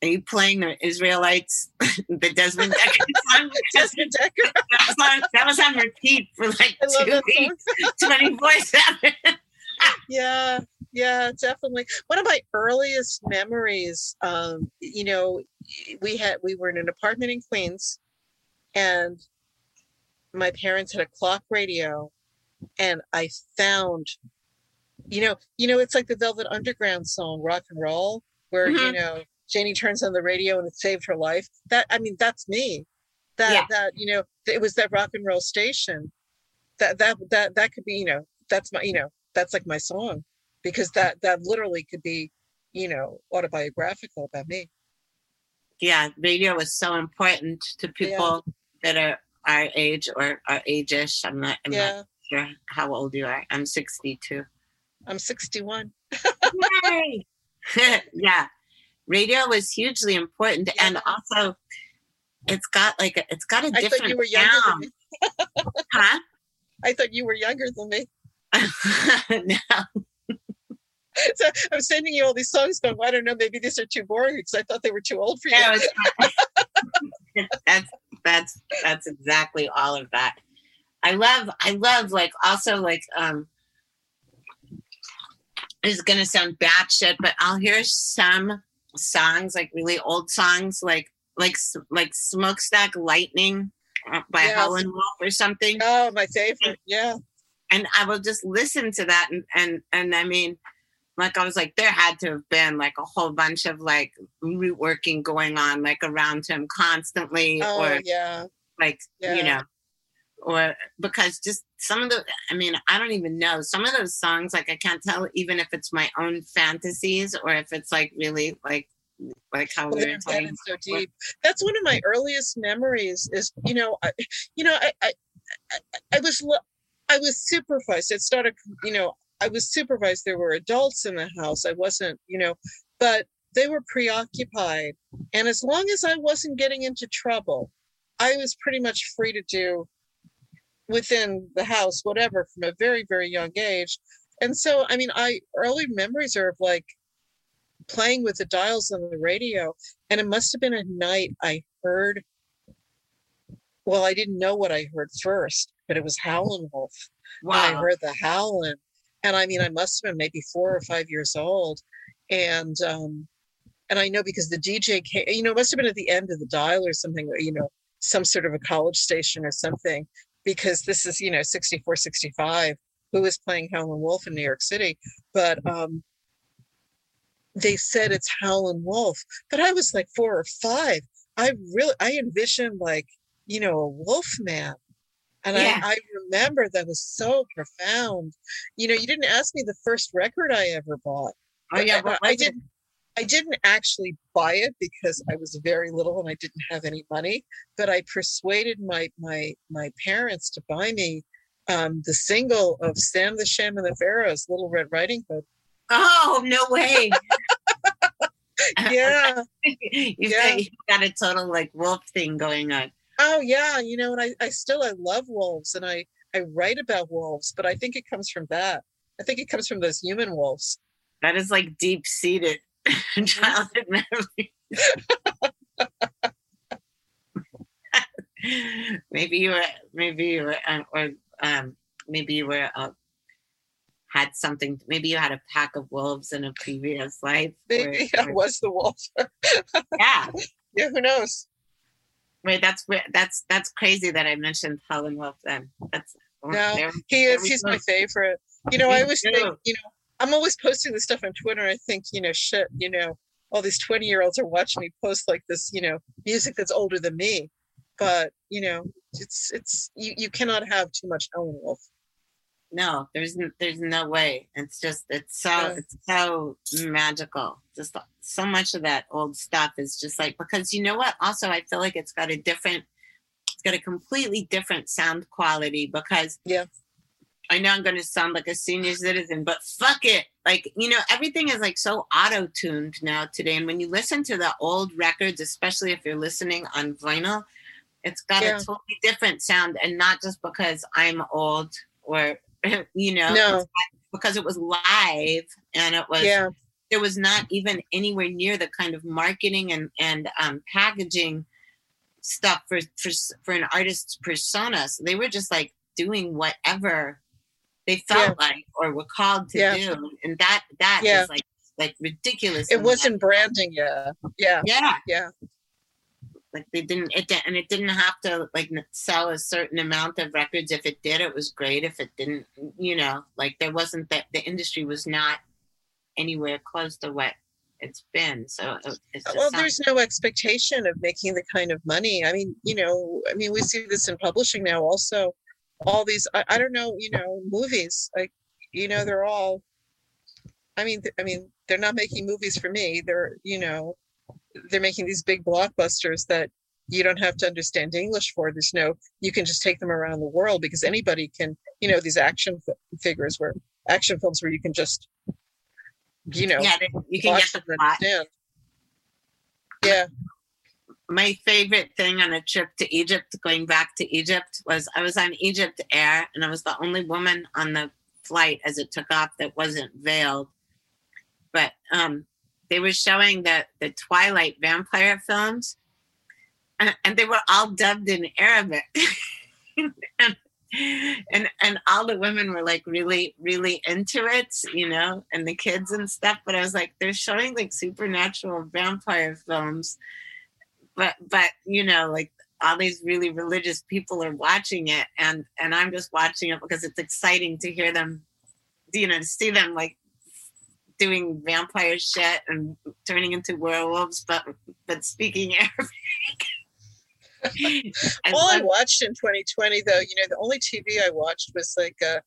are you playing the israelites? The desmond decker song? Desmond Dekker. that, was on, that was on repeat for like I two weeks. 24 7 yeah yeah definitely. One of my earliest memories um you know we had we were in an apartment in queens and my parents had a clock radio and i found you know you know it's like the velvet underground song rock and roll where you Mhm. know janie turns on the radio and it saved her life. That i mean that's me. That Yeah. that you know it was that rock and roll station. That that that that could be you know that's my you know that's like my song because that that literally could be you know autobiographical about me. Yeah radio is so important to people that are our age or our age-ish. I'm not i'm yeah. not sure how old you are. I'm 62 i'm 61 Yay! yeah. Radio was hugely important and also it's got like a, it's got a different I thought you were younger than me. Huh? I thought you were younger than me. No so i'm sending you all these songs going well, i don't know maybe these are too boring because i thought they were too old for you. no, that's that's that's exactly all of that. I love i love like also like um it's gonna sound batshit but i'll hear some songs like really old songs like like like smokestack lightning uh, by Yes. Howlin' Wolf or something. Oh my favorite yeah. And I will just listen to that and and and I mean like I was like there had to have been like a whole bunch of like root working going on like around him constantly oh or yeah like Yeah. you know or because just some of the I mean I don't even know some of those songs like I can't tell even if it's my own fantasies or if it's like really like like how Well, we were talking so deep. That's one of my earliest memories. Is you know, I, you know, I, I, I, I was, lo- I was supervised. It started, you know, I was supervised. There were adults in the house. I wasn't, you know, but they were preoccupied, and as long as I wasn't getting into trouble, I was pretty much free to do within the house whatever from a very very young age. And so, I mean, I early memories are of like playing with the dials on the radio. And it must have been a night I heard, well, I didn't know what I heard first, but it was Howlin' Wolf. Wow. I heard the howling. And I mean, I must have been maybe four or five years old. And, um, and I know because the DJ came, you know, it must have been at the end of the dial or something, you know, some sort of a college station or something, because this is, you know, 64, 65, who was playing Howlin' Wolf in New York City. But um, they said it's Howlin' Wolf. But I was like four or five. I really, I envisioned like, you know, a wolf man. And yeah. I, I remember that was so profound. You know, you didn't ask me the first record I ever bought. Oh yeah, I, I didn't. I didn't actually buy it because I was very little and I didn't have any money, but I persuaded my my my parents to buy me um, the single of Sam the Sham and the Pharaohs, Little Red Riding Hood. Oh no way! yeah, you yeah. you got a total like wolf thing going on. Oh yeah, you know, and I I still I love wolves and I I write about wolves, but I think it comes from that. I think it comes from those human wolves. That is like deep seated childhood memory. maybe you were, maybe you were, uh, or um, maybe you were uh, had something. Maybe you had a pack of wolves in a previous life. Maybe or, I was the wolf. yeah, yeah. Who knows? Wait, that's that's that's crazy that I mentioned Howlin' Wolf. Then that's oh, no, there, he is. He's my favorite. You know, Me I always too. think, you know, I'm always posting this stuff on Twitter. I think, you know, shit, you know, all these 20 year olds are watching me post like this, you know, music that's older than me. But, you know, it's, it's, you, you cannot have too much Howlin' Wolf. No, there's, there's no way. It's just, it's so, it's so magical. Just so much of that old stuff is just like, because you know what? Also, I feel like it's got a different, it's got a completely different sound quality because yeah I know I'm going to sound like a senior citizen, but fuck it. Like, you know, everything is like so auto tuned now today. And when you listen to the old records, especially if you're listening on vinyl, it's got yeah. a totally different sound. And not just because I'm old or, you know, no. because it was live and it was, yeah. there was not even anywhere near the kind of marketing and, and um, packaging stuff for, for, for an artist's persona. So they were just like doing whatever they felt yeah. like or were called to yeah. do and that that yeah. is like like ridiculous it wasn't branding yeah yeah yeah yeah like they didn't it and it didn't have to like sell a certain amount of records. If it did it was great. If it didn't you know like there wasn't that the industry was not anywhere close to what it's been. So it's well there's no expectation of making the kind of money. I mean you know i mean we see this in publishing now also. All these I, I don't know you know movies like you know they're all i mean th- i mean they're not making movies for me. They're you know they're making these big blockbusters that you don't have to understand english for there's no you can just take them around the world because anybody can you know these action figures where action films where you can just you know yeah you can get the plot. yeah my favorite thing on a trip to Egypt, going back to Egypt, was I was on Egypt Air and I was the only woman on the flight as it took off that wasn't veiled. But um, they were showing the, the Twilight vampire films and, and they were all dubbed in Arabic. and, and and all the women were like really really into it you know and the kids and stuff but i was like they're showing like supernatural vampire films but but you know like all these really religious people are watching it and and i'm just watching it because it's exciting to hear them you know to see them like doing vampire shit and turning into werewolves but but speaking arabic. All I watched in 2020, though, you know, the only TV I watched was like, uh,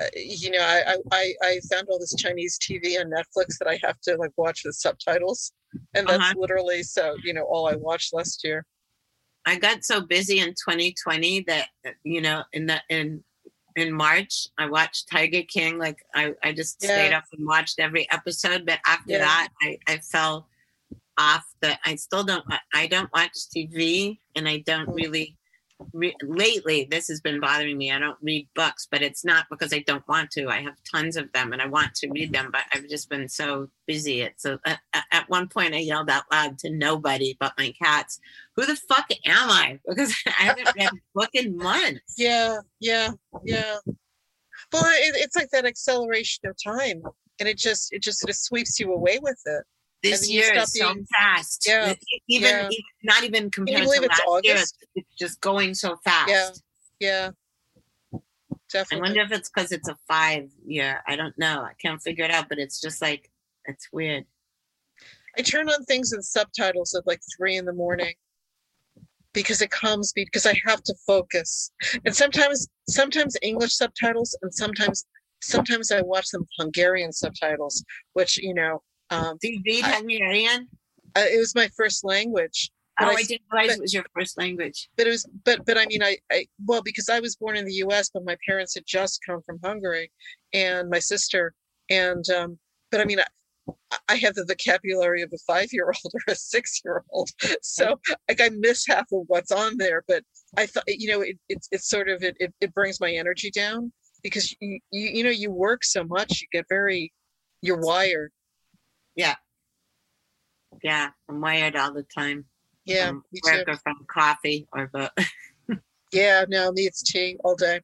uh, you know, I, I I found all this Chinese TV on Netflix that I have to like watch with subtitles. And that's uh-huh. literally so you know all i watched last year. I got so busy in 2020 that you know in the in in march i watched tiger king like i i just yeah. stayed up and watched every episode but after yeah. that i i fell off the i still don't i don't watch tv and i don't mm. really re- lately this has been bothering me. I don't read books, but it's not because I don't want to. I have tons of them and I want to read them, but I've just been so busy. It's a, at, at one point I yelled out loud to nobody but my cats, "Who the fuck am I?" Because I haven't read a book in months. Yeah, yeah, yeah. Well, it, it's like that acceleration of time, and it just it just sort of sweeps you away with it. This year is so fast. Yeah, even, yeah. even not even compared to last it's year, it's just going so fast. Yeah, yeah, Definitely. I wonder if it's because it's a five year. I don't know. I can't figure it out, but it's just like it's weird. I turn on things with subtitles at like three in the morning because it comes because I have to focus. And sometimes sometimes English subtitles and sometimes sometimes I watch them Hungarian subtitles, which you know um Do you read I- Hungarian? uh, it was my first language. but Oh, I I didn't realize but- it was your first language. but it was but but i mean I, I well because i was born in the us but my parents had just come from hungary and my sister and um but i mean i, I have the vocabulary of a five year old or a six year old so like i miss half of what's on there but i thought you know it, it's it's sort of it, it it brings my energy down because you, you you know you work so much you get very you're wired Yeah. Yeah, I'm wired all the time. yeah From me too. or from coffee or but yeah no me it's tea all day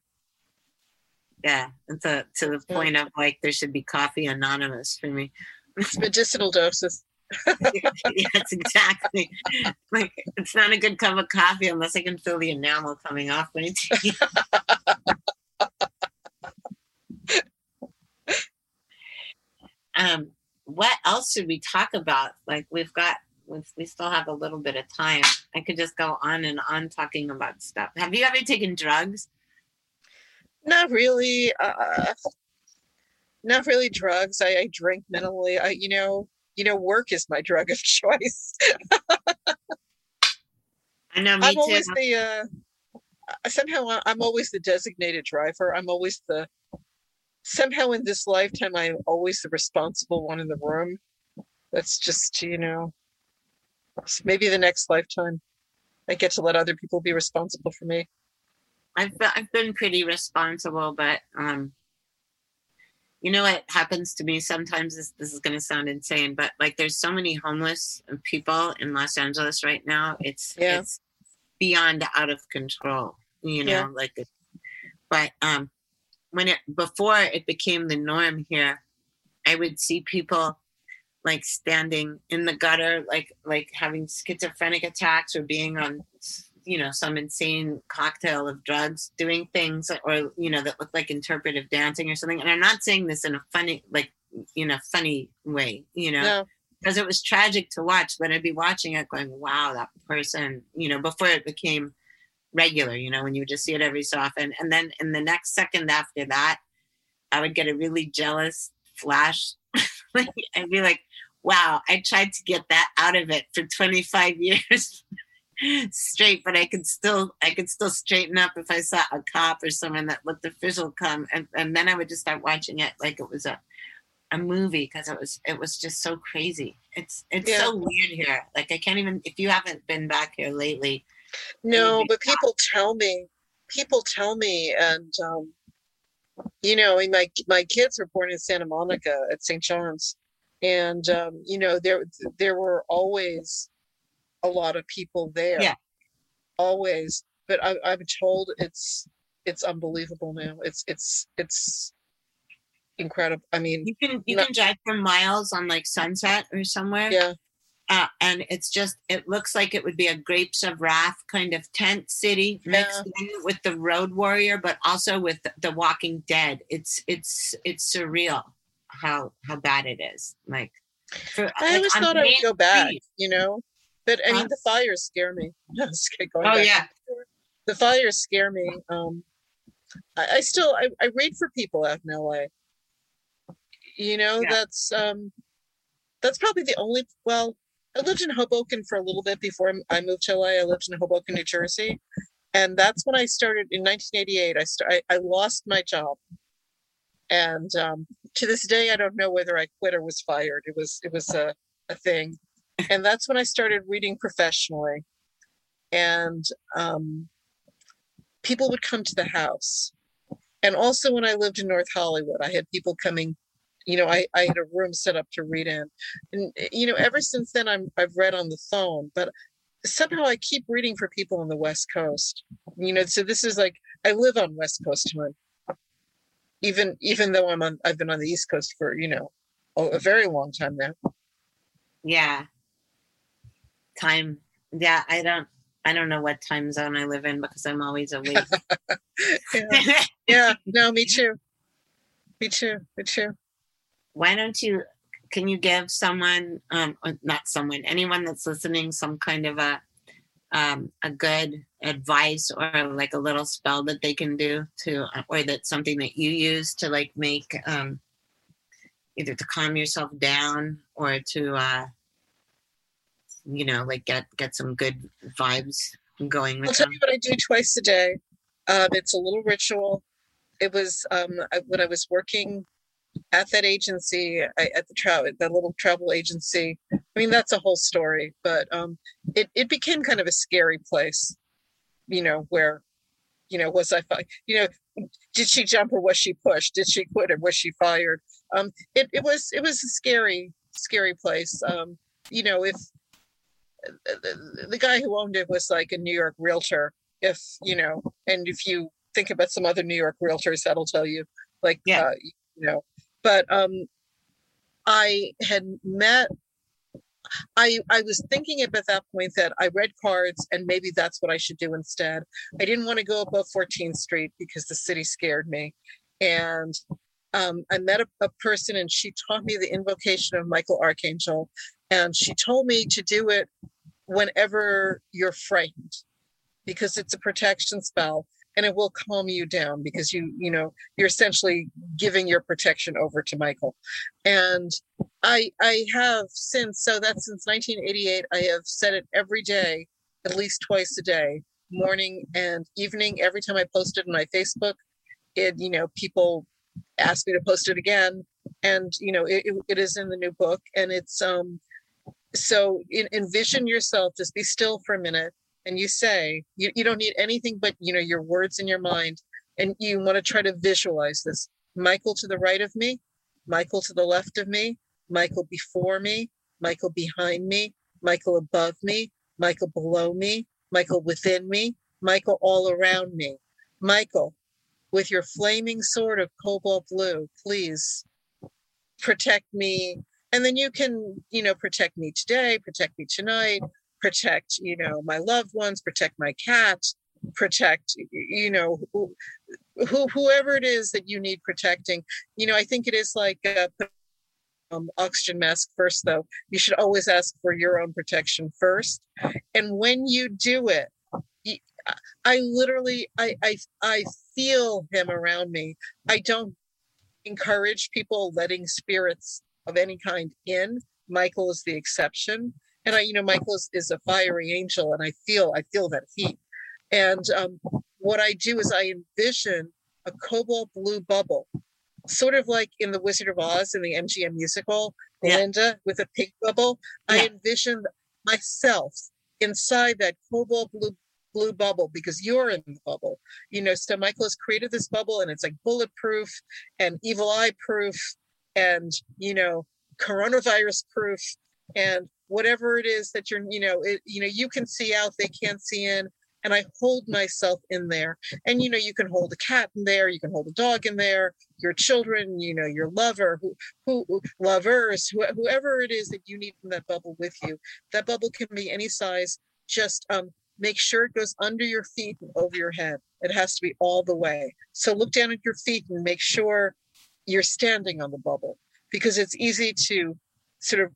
yeah, it's a, to the Yeah. point of like there should be coffee anonymous for me. it's medicinal doses yes, exactly. Like it's not a good cup of coffee unless I can feel the enamel coming off my tea. um, what else should we talk about? Like we've got, we still have a little bit of time. I could just go on and on talking about stuff. Have you ever taken drugs? Not really. Uh, not really drugs. I, I drink mentally. I, you know, you know, work is my drug of choice. I know, me I'm too. always the. Uh, uh, somehow I'm always the designated driver. I'm always the. Somehow in this lifetime, I'm always the responsible one in the room. That's just you know. Maybe the next lifetime, I get to let other people be responsible for me. I've been, I've been pretty responsible, but um, you know what happens to me sometimes. This this is going to sound insane, but like there's so many homeless people in Los Angeles right now. It's Yeah. it's beyond out of control. You know, Yeah. like, but um, when it before it became the norm here, I would see people like standing in the gutter, like like having schizophrenic attacks or being on you know some insane cocktail of drugs doing things or you know that look like interpretive dancing or something and i'm not saying this in a funny like in a funny way you know No. because it was tragic to watch but i'd be watching it going wow that person you know before it became regular you know when you would just see it every so often. And then in the next second after that i would get a really jealous flash. Like i'd be like wow i tried to get that out of it for 25 years straight but i could still i could still straighten up if i saw a cop or someone that looked official come. And, and then i would just start watching it like it was a a movie because it was it was just so crazy. It's it's so weird here. Like i can't even if you haven't been back here lately No, but people tell me, people tell me, and um, you know, I mean, my my kids were born in Santa Monica at St. John's, and um, you know, there there were always a lot of people there. Yeah. always. But I, I'm told it's it's unbelievable now. It's it's it's incredible. I mean, you can you no- can drive for miles on like sunset or somewhere yeah, uh, and it's just it looks like it would be a grapes of wrath kind of tent city mixed in with the road warrior but also with the walking dead it's it's it's surreal how how bad it is like for, I always thought I would go back. You know, but I mean, the fires scare me. Going oh yeah the fires scare me. Um, I, I still I, I read for people out in LA. You know, Yeah. that's um, that's probably the only. Well, I lived in Hoboken for a little bit before I moved to LA. I lived in Hoboken, New Jersey, and that's when I started in 1988. I st- I, I lost my job, and um, to this day, I don't know whether I quit or was fired. It was it was a a thing, and that's when I started reading professionally, and um, people would come to the house. And also when I lived in North Hollywood, I had people coming, you know, I, I had a room set up to read in. And eh, you know, ever since then I'm I've read on the phone, but somehow I keep reading for people on the West Coast. You know, so this is like I live on West Coast time. Even even though I'm on I've been on the East Coast for, you know, a, a very long time now. Yeah. Time. Yeah, I don't I don't know what time zone I live in because I'm always awake. yeah. yeah, no, me too. Me too. Me too. Why don't you can you give someone um or not someone, anyone that's listening some kind of a um a good advice or like a little spell that they can do to or that's something that you use to like make um either to calm yourself down or to uh you know like get get some good vibes going with I'll tell them you what I do twice a day. Um, it's a little ritual. It was um, I, when I was working at that agency, I, at the travel, that little travel agency. I mean, that's a whole story, but um, it it became kind of a scary place. You know, where, you know, was I, fi- you know, did she jump or was she pushed? Did she quit or was she fired? Um, it it was it was a scary scary place. Um, you know, if the, the guy who owned it was like a New York realtor. If you know, and if you think about some other New York realtors, that'll tell you, like, Yeah. uh, you know. But um, I had met. I I was thinking at that point that I read cards and maybe that's what I should do instead. I didn't want to go above 14th Street because the city scared me, and um, I met a, a person and she taught me the invocation of Michael Archangel, and she told me to do it whenever you're frightened because it's a protection spell and it will calm you down because you you know you're essentially giving your protection over to michael. And i i have since so that's since 1988 i have said it every day at least twice a day morning and evening. Every time i post it on my facebook it you know people ask me to post it again. And you know it, it, is in the new book and it's um so envision yourself just be still for a minute and you say you, you don't need anything but you know your words in your mind and you want to try to visualize this. Michael to the right of me michael to the left of me michael before me michael behind me michael above me michael below me michael within me michael all around me. Michael with your flaming sword of cobalt blue please protect me. And then you can you know protect me today protect me tonight protect you know my loved ones protect my cat protect you know who, who whoever it is that you need protecting. You know i think it is like uh, um, oxygen mask first though. You should always ask for your own protection first. And when you do it i literally I, I i feel him around me. I don't encourage people letting spirits of any kind in. Michael is the exception and i you know michael is, is a fiery angel and i feel i feel that heat. And um, what i do is i envision a cobalt blue bubble sort of like in the wizard of oz in the mgm musical Yeah. with a pink bubble. I envision myself inside that cobalt blue blue bubble because you're in the bubble. You know so michael has created this bubble and it's like bulletproof and evil eye proof and you know coronavirus proof. And whatever it is that you're you know it, you know you can see out they can't see in and i hold myself in there. And you know you can hold a cat in there you can hold a dog in there your children you know your lover who who lovers who, whoever it is that you need in that bubble with you. That bubble can be any size just um make sure it goes under your feet and over your head. It has to be all the way. So look down at your feet and make sure you're standing on the bubble because it's easy to sort of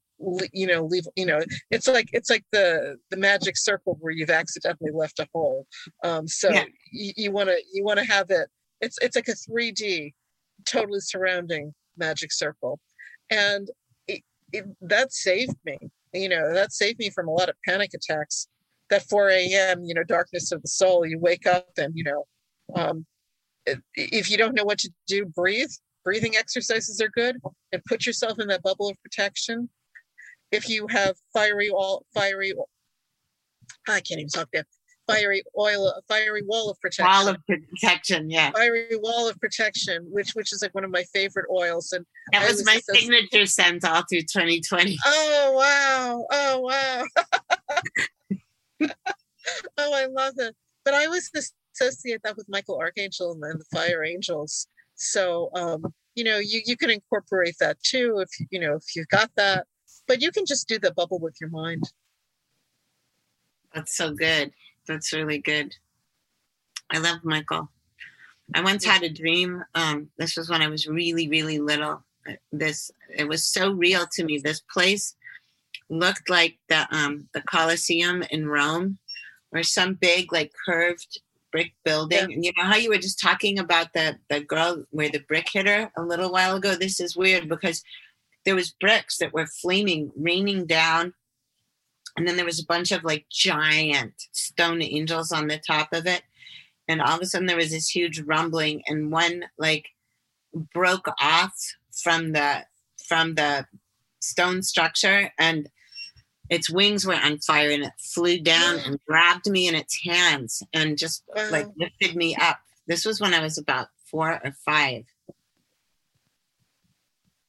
you know leave you know it's like it's like the the magic circle where you've accidentally left a hole. Um so Yeah. you want to you want to have it it's it's like a 3d totally surrounding magic circle. And it, it, that saved me you know that saved me from a lot of panic attacks that 4 a.m you know darkness of the soul you wake up and you know um if- if you don't know what to do breathe. Breathing exercises are good. And put yourself in that bubble of protection if you have fiery all fiery i can't even talk there fiery oil, a fiery wall of protection. Wall of protection, yeah. Fiery wall of protection, which which is like one of my favorite oils, and That was my so- signature scent all through 2020. Oh wow! Oh wow! oh, I love it. But I always associate that with Michael Archangel and the Fire Angels. So um, you know, you you can incorporate that too if you know if you've got that. But you can just do the bubble with your mind. That's so good. That's really good. I love Michael. I once had a dream. Um, this was when I was really, really little. This it was so real to me. This place looked like the um, the Colosseum in Rome, or some big like curved brick building. And you know how you were just talking about the the girl where the brick hit her a little while ago. This is weird because there was bricks that were flaming, raining down. And then there was a bunch of like giant stone angels on the top of it. And all of a sudden there was this huge rumbling and one like broke off from the from the stone structure and its wings were on fire and it flew down and grabbed me in its hands and just like lifted me up. This was when i was about four or five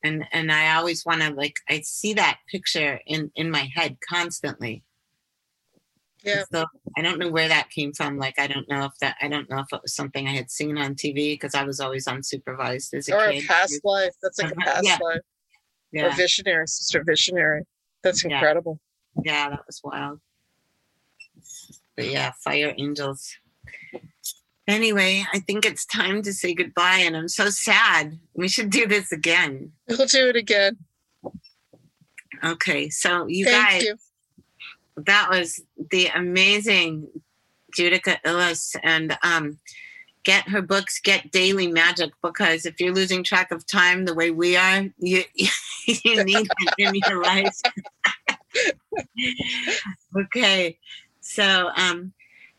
and and i always want to like i see that picture in in my head constantly Yeah. so i don't know where that came from like i don't know if that i don't know if it was something i had seen on tv because i was always unsupervised as a Or kid a past life. That's like a Uh-huh. past Yeah. life. Or yeah visionary, sister visionary. That's Yeah. incredible. yeah that was wild but yeah fire angels anyway i think it's time to say goodbye and i'm so sad we should do this again We'll do it again. okay so you Thank guys you. that was the amazing Judika Illes and um get her books get daily magic because if you're losing track of time the way we are you you need it in your life okay so um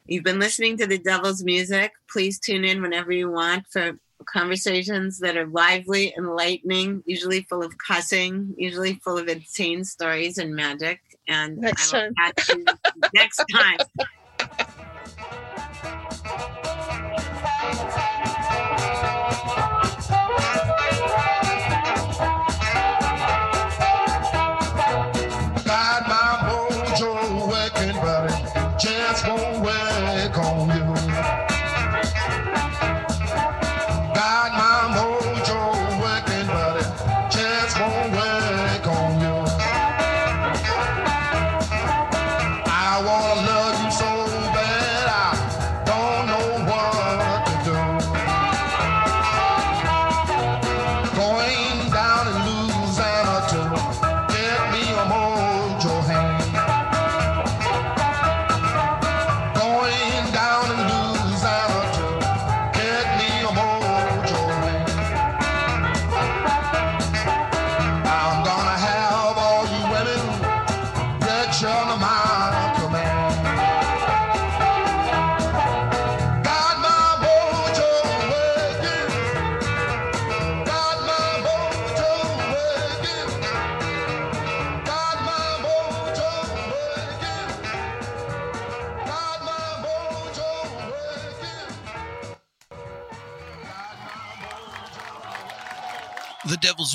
you've been listening to the devil's music. Please tune in whenever you want for conversations that are lively enlightening usually full of cussing usually full of insane stories and magic. And Next I will time. catch you next time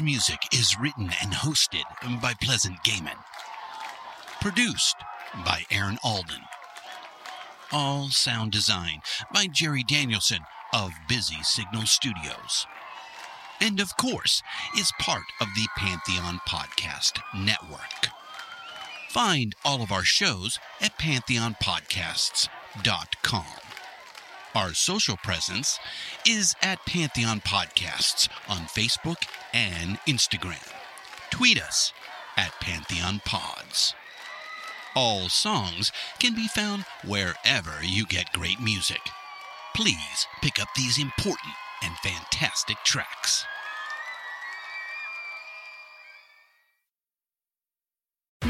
Music is written and hosted by Pleasant Gehman. Produced by Aaron Alden. All sound design by Jerry Danielson of Busy Signal Studios. And of course, is part of the Pantheon Podcast Network. Find all of our shows at pantheonpodcasts.com. Our social presence is at Pantheon Podcasts on Facebook and Instagram. Tweet us at Pantheon Pods. All songs can be found wherever you get great music. Please pick up these important and fantastic tracks.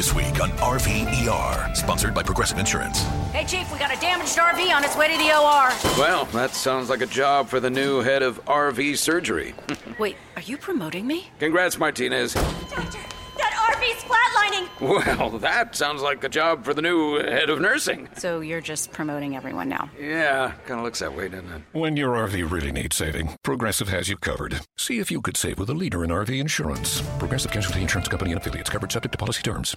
This week on RVER, sponsored by Progressive Insurance. Hey, Chief, we got a damaged RV on its way to the OR. Well, that sounds like a job for the new head of RV surgery. Wait, are you promoting me? Congrats, Martinez. Doctor, that RV's flatlining. Well, that sounds like a job for the new head of nursing. So you're just promoting everyone now? Yeah, kind of looks that way, doesn't it? When your RV really needs saving, Progressive has you covered. See if you could save with a leader in RV insurance. Progressive Casualty Insurance Company and affiliates covered subject to policy terms.